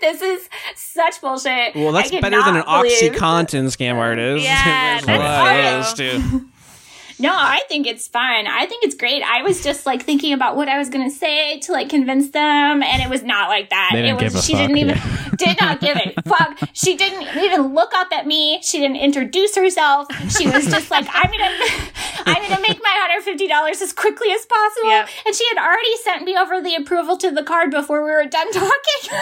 Speaker 7: this is such bullshit.
Speaker 5: Well, that's better than an
Speaker 7: cannot believe-
Speaker 5: OxyContin scam artist.
Speaker 6: Yeah,
Speaker 5: There's a
Speaker 6: that's
Speaker 5: lot
Speaker 6: true.
Speaker 5: Of those, too.
Speaker 7: No, I think it's fine. I think it's great. I was just like thinking about what I was gonna say to like convince them, and it was not like that.
Speaker 4: They didn't
Speaker 7: it was
Speaker 4: give a
Speaker 7: she
Speaker 4: fuck,
Speaker 7: didn't even
Speaker 4: yeah.
Speaker 7: did not give a fuck. She didn't even look up at me. She didn't introduce herself. She was just like, I'm gonna I'm gonna make my hundred fifty dollars as quickly as possible.
Speaker 6: Yep.
Speaker 7: And she had already sent me over the approval to the card before we were done talking.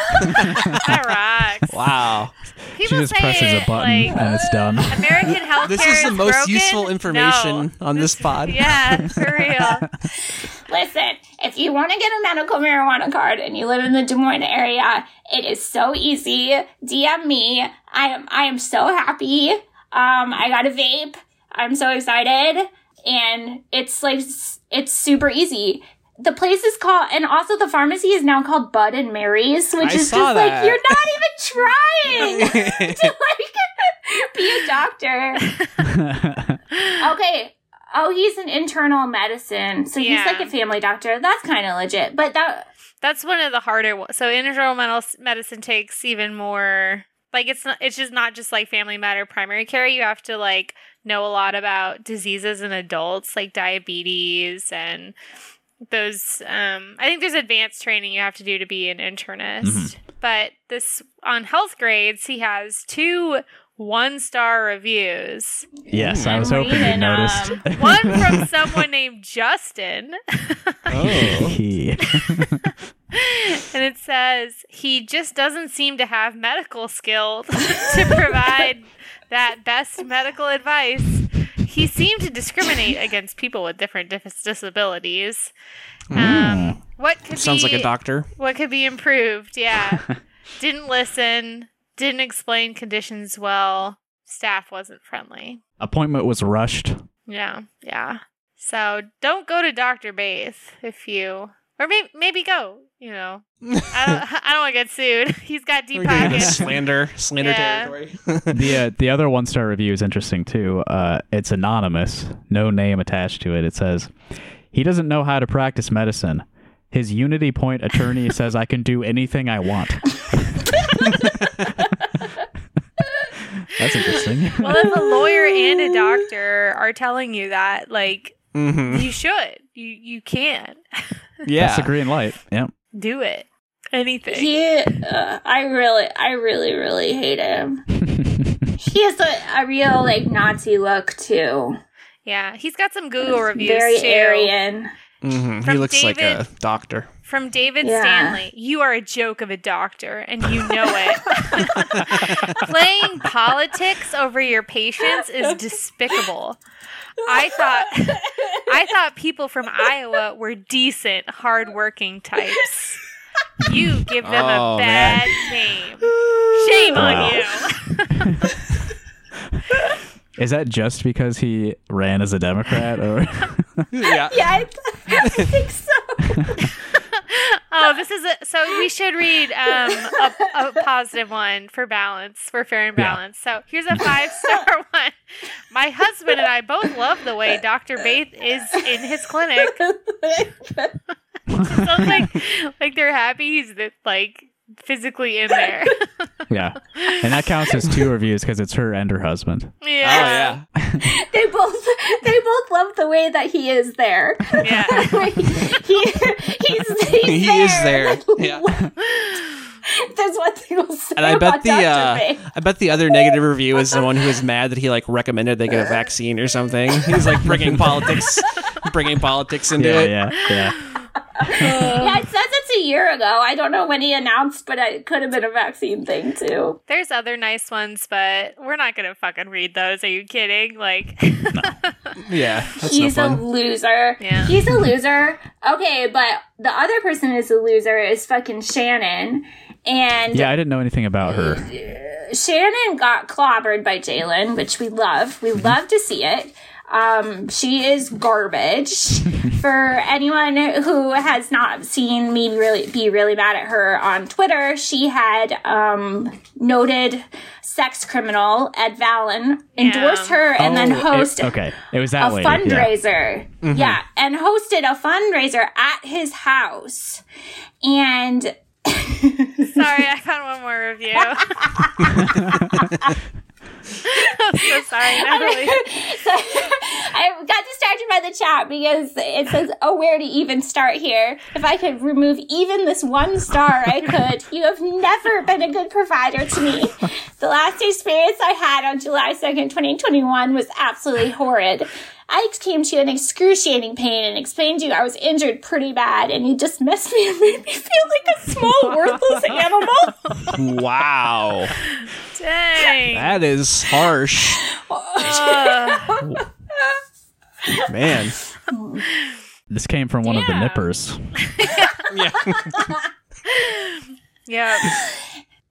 Speaker 6: that rocks.
Speaker 5: Wow.
Speaker 4: She just
Speaker 6: say
Speaker 4: presses a button
Speaker 6: like,
Speaker 4: and it's done.
Speaker 6: American healthcare
Speaker 5: This is the most
Speaker 6: broken?
Speaker 5: useful information
Speaker 6: No.
Speaker 5: On this pod.
Speaker 6: Yeah, for real.
Speaker 7: Listen, if you want to get a medical marijuana card and you live in the Des Moines area, it is so easy. DM me. I am I am so happy. Um, I got a vape. I'm so excited, and it's like it's super easy. The place is called, and also the pharmacy is now called Bud and Mary's, which
Speaker 5: I
Speaker 7: is just like you're not even trying to like be a doctor. Okay. Oh, he's an internal medicine. So he's like a family doctor. That's kind of legit. But that
Speaker 6: That's one of the harder ones. So internal medis- medicine takes even more. Like it's not. It's just not just like family matter primary care. You have to like know a lot about diseases in adults, like diabetes and those. Um, I think there's advanced training you have to do to be an internist. But this on health grades, he has two one star reviews.
Speaker 4: Yes, I was hoping you
Speaker 7: reading,
Speaker 4: noticed.
Speaker 7: um,
Speaker 6: One from someone named Justin.
Speaker 5: Oh.
Speaker 4: He-
Speaker 6: and it says he just doesn't seem to have medical skill to provide that best medical advice. He seemed to discriminate against people with different dis- disabilities. Um, what could
Speaker 5: Sounds
Speaker 6: be,
Speaker 5: like a doctor.
Speaker 6: What could be improved? Yeah, didn't listen. Didn't explain conditions well. Staff wasn't friendly.
Speaker 4: Appointment was rushed.
Speaker 6: Yeah, yeah. So don't go to Doctor Baeth if you, or maybe maybe go. You know, I don't. I don't want to get sued. He's got deep
Speaker 5: We're
Speaker 6: pockets.
Speaker 5: slander, slander
Speaker 6: Yeah.
Speaker 5: territory.
Speaker 4: The uh, the other one star review is interesting too. Uh, it's anonymous, no name attached to it. It says he doesn't know how to practice medicine. His Unity Point attorney says I can do anything I want. That's interesting.
Speaker 6: Well, if a lawyer and a doctor are telling you that, like,
Speaker 5: hmm
Speaker 6: you should, you you can
Speaker 5: Yeah.
Speaker 4: That's a green light. Yep.
Speaker 6: do it. Anything.
Speaker 7: He, uh, I really, I really, really hate him. He has a, a real like Nazi look too.
Speaker 6: yeah, he's got some Google reviews
Speaker 7: Very
Speaker 6: too.
Speaker 7: Aryan.
Speaker 5: hmm He
Speaker 6: From
Speaker 5: looks like a doctor.
Speaker 6: From David
Speaker 7: Yeah.
Speaker 6: Stanley, you are a joke of a doctor, and you know it. Playing politics over your patients is despicable. I thought I thought people from Iowa were decent, hardworking types. You give them
Speaker 5: Oh,
Speaker 6: a bad name. Shame
Speaker 4: Wow.
Speaker 6: on you.
Speaker 4: Is that just because he ran as a Democrat or
Speaker 5: yeah.
Speaker 7: Yeah, I, th- I think so.
Speaker 6: Oh, this is a so we should read um a, a positive one for balance for fair and
Speaker 4: Yeah.
Speaker 6: balance. So here's a five star one. My husband and I both love the way Dr. Baeth is in his clinic. Sounds like like they're happy he's the, like physically in there.
Speaker 4: yeah? And that counts as two reviews because it's her and her husband.
Speaker 6: yeah.
Speaker 5: Oh yeah.
Speaker 7: they both, they both love the way that he is there.
Speaker 6: Yeah.
Speaker 7: he, he's, he's
Speaker 5: He is there. Yeah.
Speaker 7: That's what they will say.
Speaker 5: And I bet the uh, I bet the other negative review is the one who was mad that he like recommended they get a vaccine or something. He's like bringing politics, bringing politics into
Speaker 4: Yeah,
Speaker 5: it.
Speaker 4: yeah, yeah.
Speaker 7: yeah, it says it's a year ago. I don't know when he announced, but it could have been a vaccine thing too.
Speaker 6: There's other nice ones, but we're not gonna fucking read those. Are you kidding? Like
Speaker 5: Yeah, that's
Speaker 7: He's
Speaker 5: no
Speaker 7: a loser.
Speaker 6: Yeah.
Speaker 7: He's a loser. Okay, but the other person is a loser is fucking Shannon. And
Speaker 4: Yeah, I didn't know anything about her.
Speaker 7: Shannon got clobbered by Jalen, which we love. We mm-hmm. love to see it. Um, she is garbage. For anyone who has not seen me really be really mad at her on Twitter, she had um, noted sex criminal Ed Fallon endorse her and then
Speaker 4: Oh, it-
Speaker 7: host
Speaker 4: okay, it was that
Speaker 7: a
Speaker 4: lady. yeah.
Speaker 7: fundraiser. Yeah. and hosted a fundraiser at his house. And
Speaker 6: Sorry, I found one more review. I'm so sorry, Natalie.
Speaker 7: so I got distracted by the chat because it says, "Oh, where to even start here? If I could remove even this one star, I could. You have never been a good provider to me. The last experience I had on July second, twenty twenty one, was absolutely horrid." I came to you in excruciating pain and explained to you I was injured pretty bad, and you dismissed me and made me feel like a small, worthless animal.
Speaker 5: Wow,
Speaker 6: Dang.
Speaker 5: that is harsh,
Speaker 6: Ugh.
Speaker 5: man.
Speaker 4: This came from one of the
Speaker 6: Yeah.
Speaker 4: nippers.
Speaker 6: yeah.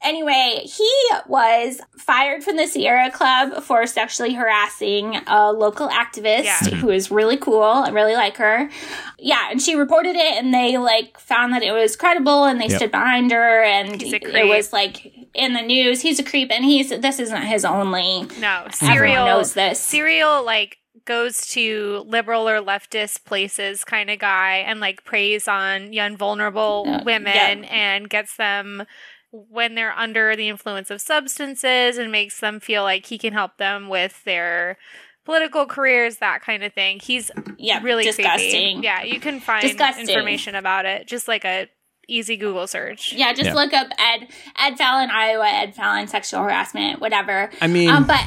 Speaker 7: Anyway, he was fired from the Sierra Club for sexually harassing a local activist
Speaker 6: Yeah.
Speaker 7: who is really cool. I really like her. Yeah, and she reported it and they like found that it was credible and they
Speaker 4: Yep.
Speaker 7: stood behind her and it was like in the news. He's a creep and he's this isn't his only
Speaker 6: No.
Speaker 7: everyone
Speaker 6: Serial
Speaker 7: knows this.
Speaker 6: serial like goes to liberal or leftist places kind of guy and like preys on young vulnerable
Speaker 7: Yeah.
Speaker 6: women and gets them when they're under the influence of substances and makes them feel like he can help them with their political careers that kind of thing he's
Speaker 7: yeah,
Speaker 6: really
Speaker 7: disgusting.
Speaker 6: creepy. yeah you can find
Speaker 7: Disgusting.
Speaker 6: information about it just like a easy google search
Speaker 7: Yeah, just
Speaker 4: Yeah.
Speaker 7: look up Ed Ed Fallon, Iowa, Ed Fallon, sexual harassment, whatever.
Speaker 5: I mean,
Speaker 7: Um, but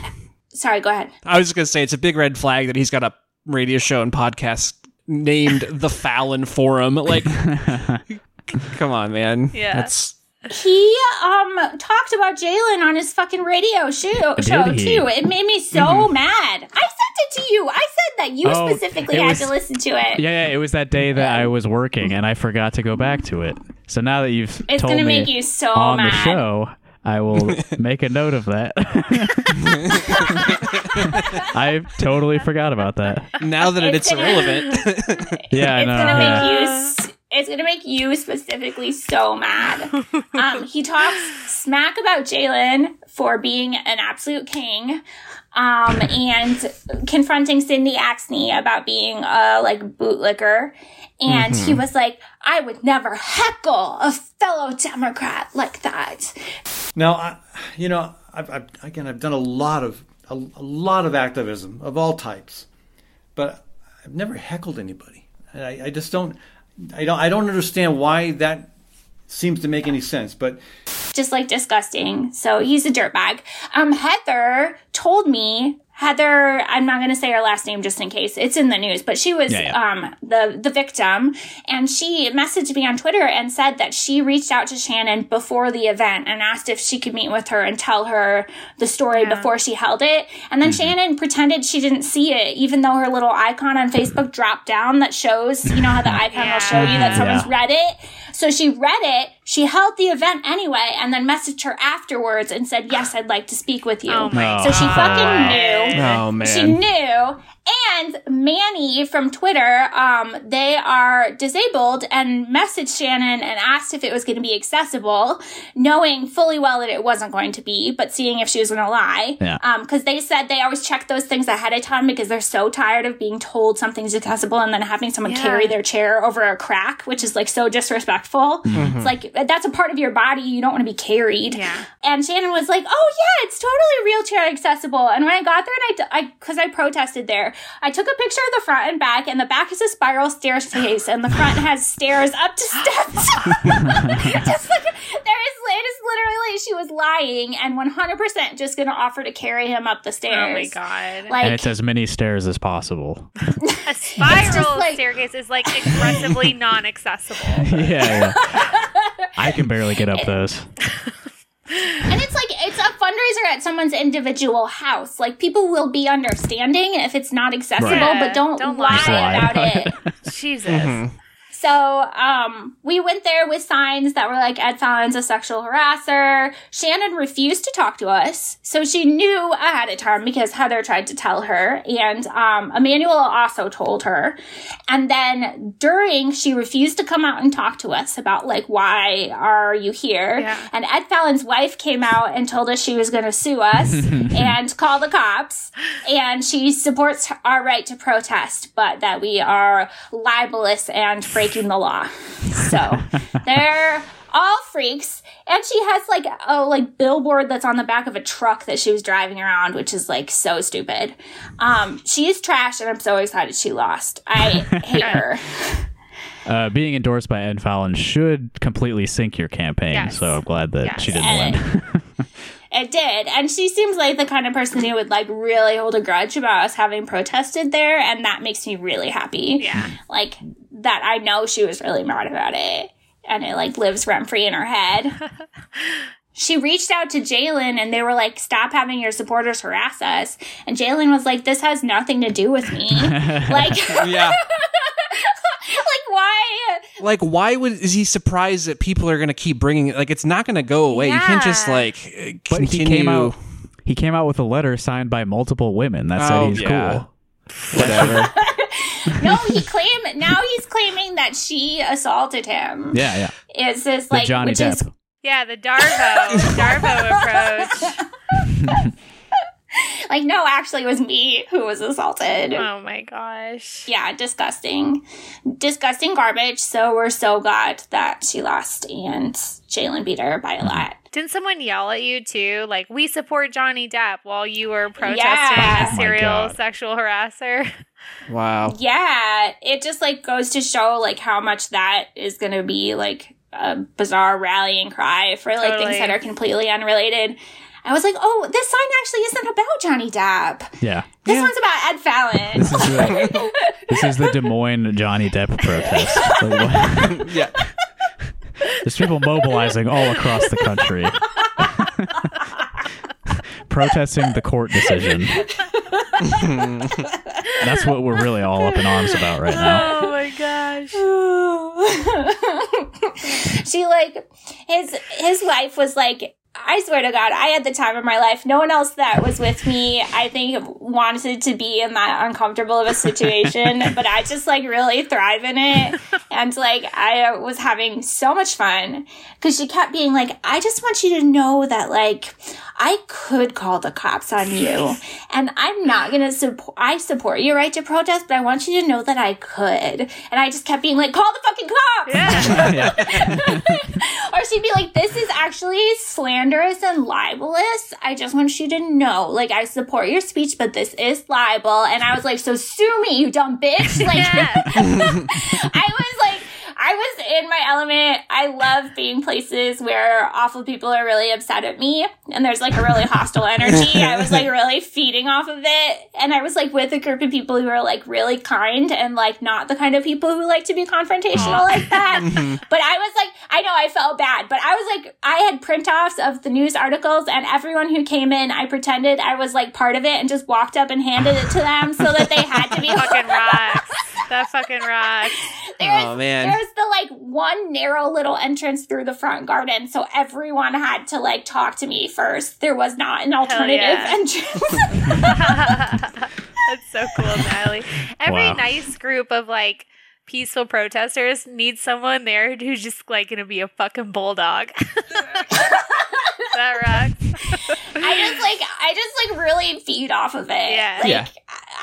Speaker 7: sorry, go ahead.
Speaker 5: I was just gonna say it's a big red flag that he's got a radio show and podcast named the Fallon Forum. Like, come on, man.
Speaker 6: Yeah.
Speaker 5: that's
Speaker 7: He um talked about Jalen on his fucking radio show, show too. It made me so mad. I sent it to you. I said that you
Speaker 4: Oh,
Speaker 7: specifically had
Speaker 4: was-
Speaker 7: to listen to it.
Speaker 4: Yeah, yeah, it was that day that I was working and I forgot to go back to it. So now that you've
Speaker 7: It's
Speaker 4: told
Speaker 7: gonna
Speaker 4: me
Speaker 7: make you so
Speaker 4: on
Speaker 7: mad.
Speaker 4: the show, I will make a note of that. I totally forgot about that.
Speaker 5: now that
Speaker 7: It's
Speaker 5: it's,
Speaker 7: gonna-
Speaker 5: irrelevant.
Speaker 4: Yeah, I
Speaker 7: it's
Speaker 4: know.
Speaker 7: gonna
Speaker 4: yeah.
Speaker 7: make you. s- it's gonna make you specifically so mad. Um, he talks smack about Jalen for being an absolute king, um, and confronting Cindy Axne about being a like bootlicker. And he was like, I would never heckle a fellow Democrat like that.
Speaker 8: Now, I, you know, I've, I've, again, I've done a lot of a, a lot of activism of all types, but I've never heckled anybody. I, I just don't. I don't. I don't understand why that seems to make any sense. But
Speaker 7: just like disgusting. So he's a dirtbag. Um, Heather told me. Heather, I'm not going to say her last name just in case it's in the news, but she was
Speaker 4: Yeah, yeah.
Speaker 7: um the the victim, and she messaged me on Twitter and said that she reached out to Shannon before the event and asked if she could meet with her and tell her the story
Speaker 6: Yeah.
Speaker 7: before she held it, and then Shannon pretended she didn't see it, even though her little icon on Facebook dropped down that shows, you know how the icon will show you that someone's
Speaker 4: Yeah.
Speaker 7: read it. So she read it, she held the event anyway, and then messaged her afterwards and said, Yes, I'd like to speak with you.
Speaker 6: Oh my
Speaker 7: so she fucking knew.
Speaker 5: Oh man.
Speaker 7: She knew. And Manny from Twitter, um, they are disabled and messaged Shannon and asked if it was going to be accessible, knowing fully well that it wasn't going to be, but seeing if she was going to lie.
Speaker 4: Yeah.
Speaker 7: Um, cause they said they always check those things ahead of time because they're so tired of being told something's accessible and then having someone
Speaker 6: Yeah.
Speaker 7: carry their chair over a crack, which is like so disrespectful. It's like, that's a part of your body. You don't want to be carried.
Speaker 6: Yeah.
Speaker 7: And Shannon was like, "Oh yeah, it's totally wheelchair accessible." And when I got there, and I, I, because I protested there, I took a picture of the front and back, and the back is a spiral staircase, and the front has stairs up to steps. just like there is, it is literally she was lying and one hundred percent just going to offer to carry him up the stairs.
Speaker 6: Oh my god.
Speaker 7: Like
Speaker 4: and it's as many stairs as possible.
Speaker 6: a spiral
Speaker 7: like-
Speaker 6: staircase is like aggressively non-accessible.
Speaker 4: yeah, yeah. I can barely get up those.
Speaker 7: And it's like it's a fundraiser at someone's individual house. Like people will be understanding if it's not accessible,
Speaker 6: Right.
Speaker 7: but don't,
Speaker 6: Don't
Speaker 7: lie,
Speaker 6: lie
Speaker 7: about
Speaker 4: about
Speaker 7: it.
Speaker 6: Jesus. Mm-hmm.
Speaker 7: So um, we went there with signs that were like Ed Fallon's a sexual harasser. Shannon refused to talk to us, so she knew ahead of time because Heather tried to tell her, and um, Emmanuel also told her. And then during, she refused to come out and talk to us about like why are you here?
Speaker 6: Yeah.
Speaker 7: And Ed Fallon's wife came out and told us she was going to sue us and call the cops. And she supports our right to protest, but that we are libelous and breaking the law. So they're all freaks. And she has like a like billboard that's on the back of a truck that she was driving around, which is like so stupid. Um, she is trash, and I'm so excited she lost. I hate her.
Speaker 4: Uh, being endorsed by Ed Fallon should completely sink your campaign.
Speaker 6: Yes.
Speaker 4: So I'm glad that
Speaker 6: Yes.
Speaker 4: she didn't win.
Speaker 7: It did. And she seems like the kind of person who would like really hold a grudge about us having protested there. And that makes me really happy.
Speaker 6: Yeah.
Speaker 7: Like that I know she was really mad about it. And it like lives rent free in her head. she reached out to Jalen and they were like, stop having your supporters harass us. And Jalen was like, this has nothing to do with me. like,
Speaker 5: yeah.
Speaker 7: like why?
Speaker 5: Like, why would is he surprised that people are going to keep bringing it? Like, it's not going to go away. You can't just like uh,
Speaker 4: But
Speaker 5: continue.
Speaker 4: he came out. He came out with a letter signed by multiple women that said
Speaker 5: Oh,
Speaker 4: he's
Speaker 5: yeah.
Speaker 4: cool.
Speaker 5: Whatever.
Speaker 7: No, he claimed, now he's claiming that she assaulted him.
Speaker 4: Yeah, yeah.
Speaker 7: Is this
Speaker 4: The
Speaker 7: like,
Speaker 4: Johnny
Speaker 7: which is
Speaker 4: Depp.
Speaker 6: Yeah, the Darvo, Darvo approach.
Speaker 7: Like, no, actually, it was me who was assaulted.
Speaker 6: Oh my gosh.
Speaker 7: Yeah, disgusting. Disgusting garbage. So we're so glad that she lost and Jalen beat her by a mm-hmm. lot.
Speaker 6: Didn't someone yell at you too? Like, we support Johnny Depp while you were protesting oh
Speaker 7: Yeah.
Speaker 6: a
Speaker 7: Oh
Speaker 6: serial
Speaker 4: God.
Speaker 6: sexual harasser.
Speaker 5: wow.
Speaker 7: Yeah, it just like goes to show like how much that is going to be like a bizarre rallying cry for like
Speaker 6: Totally.
Speaker 7: things that are completely unrelated. I was like, oh, this sign actually isn't about Johnny Depp.
Speaker 4: Yeah.
Speaker 7: This one's about Ed Fallon.
Speaker 4: This is the, this is the Des Moines Johnny Depp protest. Like,
Speaker 5: Yeah.
Speaker 4: There's people mobilizing all across the country. Protesting the court decision. That's what we're really all up in arms about right now.
Speaker 6: Oh my gosh.
Speaker 7: she like his his wife was like I swear to God, I had the time of my life. No one else that was with me, I think, wanted to be in that uncomfortable of a situation, but I just like really thrive in it. And like, I was having so much fun because she kept being like, I just want you to know that like, I could call the cops on you and I'm not going to support, I support your right to protest, but I want you to know that I could. And I just kept being like, call the fucking cops.
Speaker 6: Yeah.
Speaker 7: or she'd be like, "This is actually slanderous and libelous. I just want you to know, like, I support your speech, but this is libel." And I was like, "So sue me, you dumb bitch!" Like,
Speaker 6: Yeah.
Speaker 7: I was like. I was in my element. I love being places where awful people are really upset at me and there's like a really hostile energy. I was like really feeding off of it. And I was like with a group of people who are like really kind and like not the kind of people who like to be confrontational like that. Mm-hmm. But I was like, I know I felt bad, but I was like, I had print offs of the news articles and everyone who came in, I pretended I was like part of it and just walked up and handed it to them so that they had to be
Speaker 6: fucking rocks. That fucking rocks.
Speaker 7: There's,
Speaker 5: Oh, man.
Speaker 7: There's the like one narrow little entrance through the front garden, so everyone had to like talk to me first. There was not an alternative
Speaker 6: yeah.
Speaker 7: entrance.
Speaker 6: That's so cool, Natalie. Every
Speaker 4: Wow.
Speaker 6: nice group of like peaceful protesters needs someone there who's just like gonna be a fucking bulldog. that rocks.
Speaker 7: I just like I just like really feed off of it.
Speaker 6: Yeah.
Speaker 7: Like
Speaker 5: Yeah.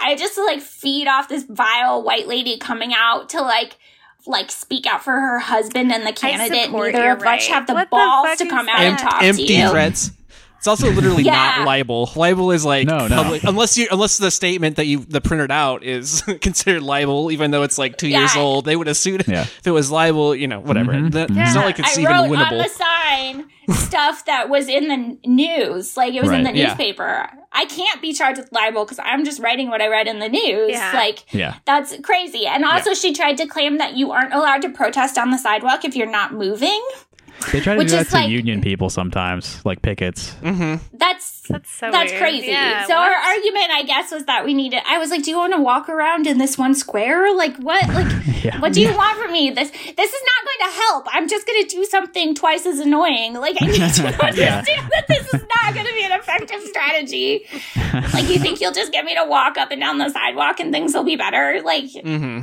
Speaker 7: I just like feed off this vile white lady coming out to like like speak out for her husband and the candidate.
Speaker 6: support
Speaker 7: Neither
Speaker 6: you,
Speaker 7: of which
Speaker 6: right.
Speaker 7: have the
Speaker 6: What
Speaker 7: balls
Speaker 6: fuck
Speaker 7: to come out
Speaker 6: that?
Speaker 7: and talk
Speaker 5: empty
Speaker 7: to you.
Speaker 5: threats. It's also literally
Speaker 7: Yeah.
Speaker 5: not libel. Libel is like
Speaker 4: No, no.
Speaker 5: public, unless you unless the statement that you the printed out is considered libel, even though it's like two years old. They would have sued
Speaker 4: Yeah.
Speaker 5: if it was libel. You know, whatever.
Speaker 4: Mhm.
Speaker 5: That-
Speaker 6: Yeah.
Speaker 5: It's not like it's
Speaker 7: I
Speaker 5: even
Speaker 7: wrote on
Speaker 5: winnable.
Speaker 7: the sign stuff that was in the news, like it was in
Speaker 4: Right.
Speaker 7: the
Speaker 5: Yeah.
Speaker 7: newspaper. I can't be charged with libel because I'm just writing what I read in the news.
Speaker 6: Yeah.
Speaker 7: Like
Speaker 4: Yeah.
Speaker 7: that's crazy. And also, she tried to claim that you aren't allowed to protest on the sidewalk if you're not moving.
Speaker 4: They try to
Speaker 7: Which
Speaker 4: do that to
Speaker 7: like-
Speaker 4: union people sometimes, like pickets.
Speaker 7: That's
Speaker 6: That's so
Speaker 7: that's
Speaker 6: weird.
Speaker 7: crazy.
Speaker 6: Yeah,
Speaker 7: so
Speaker 6: what?
Speaker 7: our argument, I guess, was that we needed. I was like, "Do you want to walk around in this one square? Like what? Like
Speaker 4: Yeah.
Speaker 7: what do you want from me? This this is not going to help. I'm just going to do something twice as annoying. Like I need to understand that this is not going to be an effective strategy. like you think you'll just get me to walk up and down the sidewalk and things will be better? Like
Speaker 5: hmm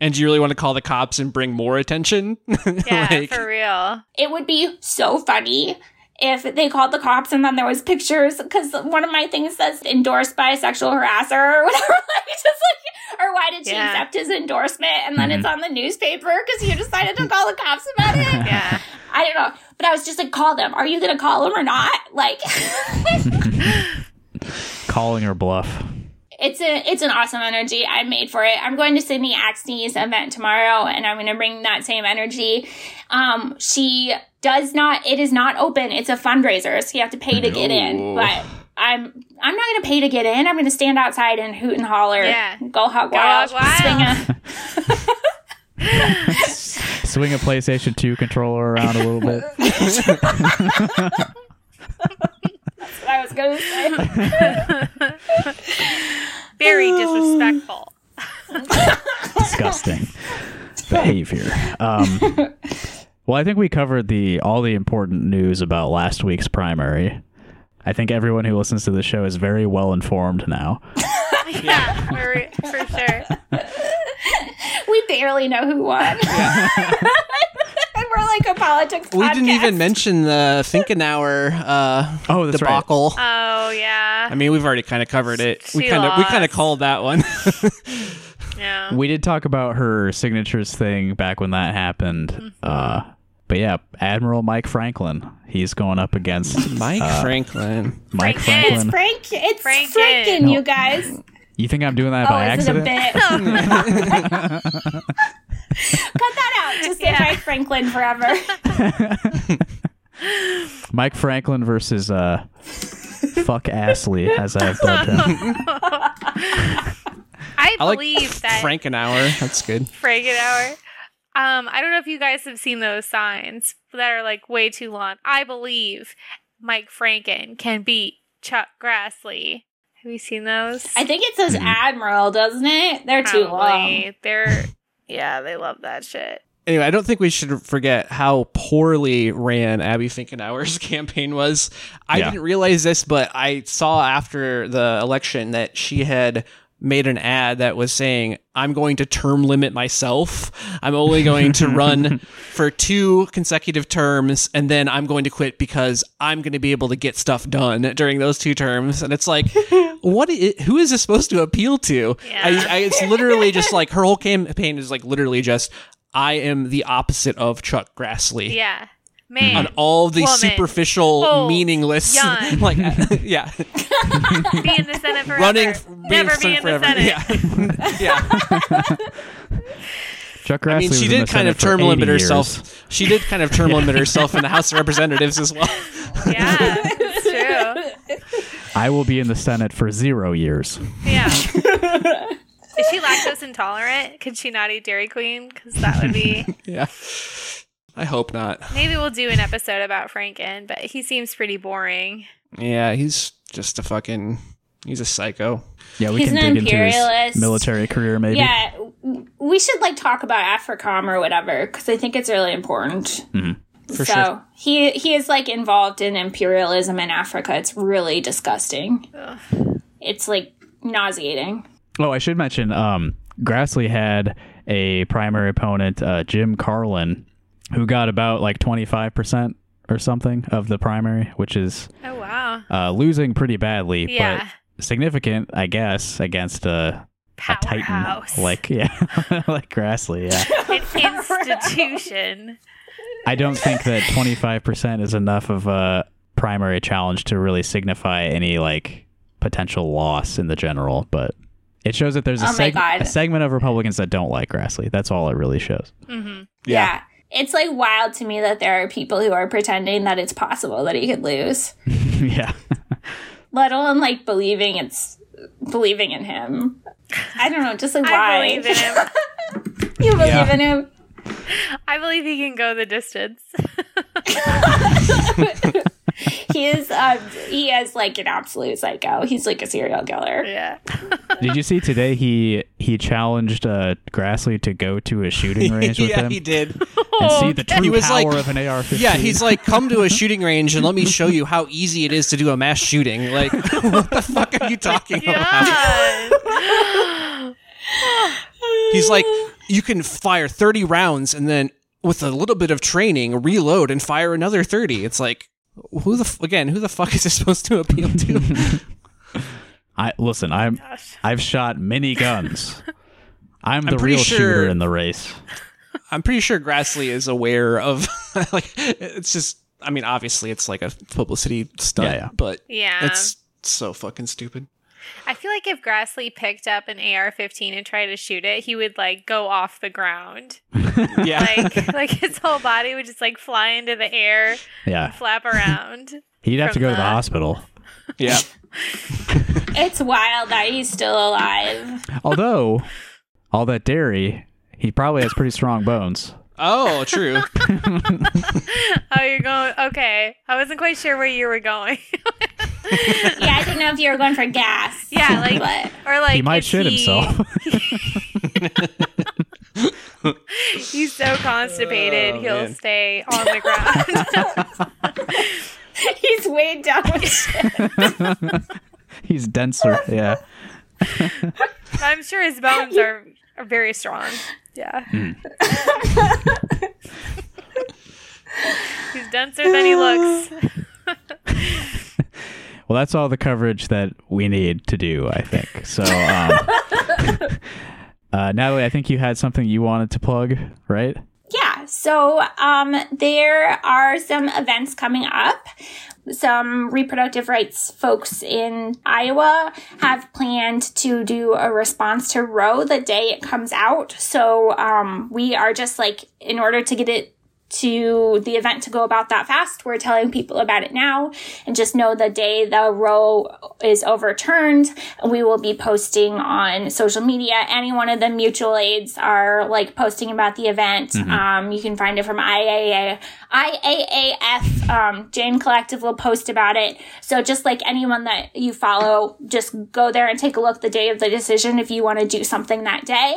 Speaker 5: And do you really want to call the cops and bring more attention?
Speaker 6: Yeah,
Speaker 5: Like-
Speaker 6: for real.
Speaker 7: it would be so funny if they called the cops and then there was pictures because one of my things says endorsed by a sexual harasser or whatever like just like or why did she
Speaker 6: Yeah.
Speaker 7: accept his endorsement and then mm-hmm. it's on the newspaper because you decided to call the cops about it
Speaker 6: Yeah.
Speaker 7: i don't know but i was just like call them are you gonna call them or not like
Speaker 4: Calling or bluff.
Speaker 7: It's a it's an awesome energy. I'm made for it. I'm going to sydney Axne's event tomorrow and i'm going to bring that same energy. Um she does not it is not open. It's a fundraiser so you have to pay to get in. But i'm i'm not going to pay to get in. I'm going to stand outside and hoot and holler.
Speaker 6: Yeah.
Speaker 7: go hog wild,
Speaker 6: hog wild.
Speaker 7: swing a
Speaker 4: Swing a PlayStation 2 controller around a little bit.
Speaker 7: what i was going to say
Speaker 6: Very disrespectful.
Speaker 4: Disgusting behavior. Um, well, I think we covered the all the important news about last week's primary. I think everyone who listens to the show is very well informed now.
Speaker 6: Yeah, for, for sure.
Speaker 7: we barely know who won and we're like a politics
Speaker 5: we didn't even mention the Finkenauer uh,
Speaker 4: Oh, that's right.
Speaker 5: debacle.
Speaker 6: Oh yeah,
Speaker 5: I mean, we've already kind of covered it. we kind of we kind of called that one.
Speaker 6: yeah.
Speaker 4: We did talk about her signatures thing back when that happened.
Speaker 6: Mm-hmm.
Speaker 4: Uh, but yeah, Admiral Mike Franklin. He's going up against
Speaker 5: Mike
Speaker 4: uh,
Speaker 5: Franklin.
Speaker 4: Mike
Speaker 6: Franklin.
Speaker 7: it's
Speaker 4: Franklin.
Speaker 7: frank it's
Speaker 6: Franken.
Speaker 7: franken
Speaker 4: No.
Speaker 7: you guys
Speaker 4: You think I'm doing that
Speaker 7: oh
Speaker 4: by
Speaker 7: is it a
Speaker 4: accident?
Speaker 7: bit Cut that out. Just say
Speaker 6: Yeah.
Speaker 7: Mike Franklin forever.
Speaker 4: Mike Franklin versus uh, fuck Astley, as I've dubbed him.
Speaker 6: I
Speaker 5: I like
Speaker 6: believe that
Speaker 5: Frankenauer. That's good.
Speaker 6: Frankenauer. Um, I don't know if you guys have seen those signs that are like way too long. I believe Mike Franken can beat Chuck Grassley. Have you seen those?
Speaker 7: I think it says Admiral, doesn't it? They're too long.
Speaker 6: They're yeah, they love that shit.
Speaker 5: Anyway, I don't think we should forget how poorly ran Abby Finkenauer's campaign was. I
Speaker 4: Yeah.
Speaker 5: didn't realize this, but I saw after the election that she had made an ad that was saying, I'm going to term limit myself. I'm only going to run for two consecutive terms and then I'm going to quit because I'm going to be able to get stuff done during those two terms. And it's like, what? Who is this supposed to appeal to?
Speaker 6: Yeah.
Speaker 5: I, I, it's literally just like her whole campaign is like literally just, I am the opposite of Chuck Grassley.
Speaker 6: Yeah. Man.
Speaker 5: On all the
Speaker 6: Woman.
Speaker 5: superficial,
Speaker 6: Old.
Speaker 5: meaningless,
Speaker 6: Young.
Speaker 5: like, yeah,
Speaker 6: be in the Senate forever.
Speaker 5: running, being
Speaker 6: Never be in
Speaker 5: forever.
Speaker 6: the Senate.
Speaker 5: Yeah, yeah.
Speaker 4: Chuck Grassley
Speaker 5: I mean, she
Speaker 4: in
Speaker 5: did kind
Speaker 4: Senate
Speaker 5: of term limit
Speaker 4: years.
Speaker 5: herself. She did kind of term limit herself in the House of Representatives as well.
Speaker 6: Yeah, it's true.
Speaker 4: I will be in the Senate for zero years.
Speaker 6: Yeah. Is she lactose intolerant? Could she not eat Dairy Queen? Because that would be.
Speaker 5: Yeah, I hope not.
Speaker 6: Maybe we'll do an episode about Franken, but he seems pretty boring.
Speaker 5: Yeah, he's just a fucking. He's a psycho.
Speaker 4: Yeah, we
Speaker 7: He's
Speaker 4: can
Speaker 7: an
Speaker 4: dig into his military career, maybe.
Speaker 7: Yeah, we should like talk about AFRICOM or whatever because I think it's really important.
Speaker 5: For
Speaker 7: so
Speaker 5: sure.
Speaker 7: he he is like involved in imperialism in Africa. It's really disgusting. It's like nauseating.
Speaker 4: Oh, I should mention, um, Grassley had a primary opponent, uh, Jim Carlin, who got about like 25% or something of the primary, which is
Speaker 6: Oh, wow.
Speaker 4: uh, losing pretty badly,
Speaker 6: Yeah.
Speaker 4: but significant, I guess, against a, a titan like yeah, like Grassley. Yeah,
Speaker 6: An institution.
Speaker 4: I don't think that 25% is enough of a primary challenge to really signify any like potential loss in the general, but. It shows that there's a,
Speaker 7: Oh
Speaker 4: seg- a segment of Republicans that don't like Grassley. That's all it really shows.
Speaker 7: Yeah. It's like wild to me that there are people who are pretending that it's possible that he could lose,
Speaker 4: yeah.
Speaker 7: let alone like believing it's believing in him. I don't know, just like why
Speaker 6: I believe in him.
Speaker 7: you believe
Speaker 5: Yeah.
Speaker 7: in him.
Speaker 6: I believe he can go the distance.
Speaker 7: He is um he is like an absolute psycho. He's like a serial killer.
Speaker 6: yeah.
Speaker 4: Did you see today he he challenged uh, Grassley to go to a shooting range with
Speaker 5: yeah,
Speaker 4: him
Speaker 5: he did.
Speaker 4: and see the true
Speaker 5: He was
Speaker 4: power
Speaker 5: like-
Speaker 4: of an AR-15?
Speaker 5: Yeah, he's like, come to a shooting range and let me show you how easy it is to do a mass shooting. Like, what the fuck are you talking about? He's like, you can fire 30 rounds and then with a little bit of training, reload and fire another 30. It's like, who the, f- again, who the fuck is this supposed to appeal to?
Speaker 4: I listen. I'm
Speaker 6: Gosh.
Speaker 4: I've shot many guns. I'm the
Speaker 5: I'm
Speaker 4: real
Speaker 5: sure-
Speaker 4: shooter in the race.
Speaker 5: I'm pretty sure Grassley is aware of, like, it's just, I mean, obviously it's like a publicity stunt,
Speaker 4: Yeah, yeah.
Speaker 5: but
Speaker 6: Yeah.
Speaker 5: it's so fucking stupid.
Speaker 6: I feel like if Grassley picked up an AR-15 and tried to shoot it, he would like go off the ground.
Speaker 5: Yeah.
Speaker 6: Like, like his whole body would just like fly into the air,
Speaker 4: Yeah,
Speaker 6: flap around.
Speaker 4: he'd have to
Speaker 6: From
Speaker 4: go to the
Speaker 6: the-
Speaker 4: hospital.
Speaker 5: yeah.
Speaker 7: It's wild that he's still alive.
Speaker 4: Although all that dairy, he probably has pretty strong bones.
Speaker 5: Oh, true.
Speaker 6: Oh, you're going okay. I wasn't quite sure where you were going.
Speaker 7: Yeah, I didn't know if you were going for gas.
Speaker 6: yeah, like
Speaker 7: But
Speaker 6: or like
Speaker 4: he might shit
Speaker 6: he-
Speaker 4: himself.
Speaker 6: He's so constipated,
Speaker 5: Oh,
Speaker 6: he'll
Speaker 5: man.
Speaker 6: stay on the ground.
Speaker 7: he's weighed down with shit.
Speaker 4: He's denser. Yeah.
Speaker 6: I'm sure his bones are, are very strong. Yeah.
Speaker 4: Hmm.
Speaker 6: He's denser than he looks.
Speaker 4: Well, that's all the coverage that we need to do, I think. So, um, uh, Natalie, I think you had something you wanted to plug, right?
Speaker 7: Yeah, so um, there are some events coming up. Some reproductive rights folks in Iowa have planned to do a response to Roe the day it comes out. So um, we are just like, in order to get it to the event to go about that fast. We're telling people about it now and just know the day the Roe is overturned, we will be posting on social media. Any one of the mutual aids are like posting about the event. Um, you can find it from IAA, IAAF. Um, Jane Collective will post about it. So just like anyone that you follow, just go there and take a look the day of the decision if you want to do something that day.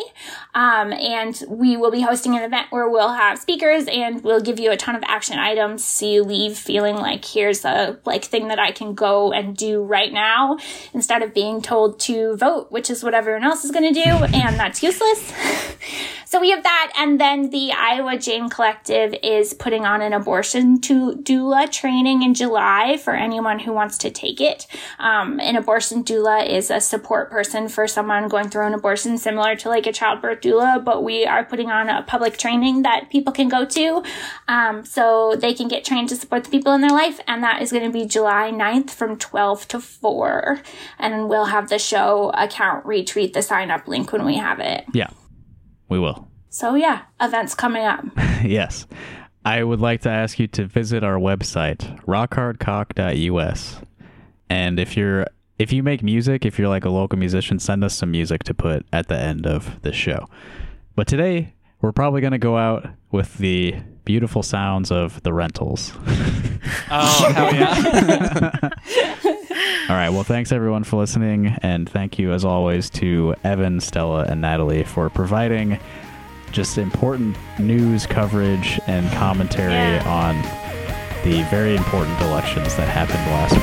Speaker 7: Um, and we will be hosting an event where we'll have speakers and we'll give you a ton of action items so you leave feeling like here's a like thing that I can go and do right now instead of being told to vote, which is what everyone else is going to do, and that's useless. so we have that, and then the Iowa Jane Collective is putting on an abortion to doula training in July for anyone who wants to take it. Um, an abortion doula is a support person for someone going through an abortion, similar to like a childbirth doula, but we are putting on a public training that people can go to um, so they can get trained to support the people in their life, and that is going to be July 9th from 12 to 4. And we'll have the show account retweet the sign up link when we have it.
Speaker 4: Yeah, we will.
Speaker 7: So, yeah, events coming up.
Speaker 4: yes. I would like to ask you to visit our website, rockhardcock.us. And if you're if you make music, if you're like a local musician, send us some music to put at the end of the show. But today, we're probably going to go out with the beautiful sounds of the rentals.
Speaker 5: Oh, hell yeah.
Speaker 4: All right. Well, thanks everyone for listening. And thank you, as always, to Evan, Stella, and Natalie for providing just important news coverage and commentary
Speaker 6: Yeah.
Speaker 4: on the very important elections that happened last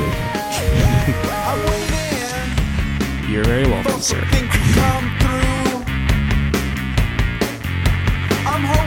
Speaker 4: week.
Speaker 5: You're very welcome, sir.
Speaker 9: Think you come I'm hoping.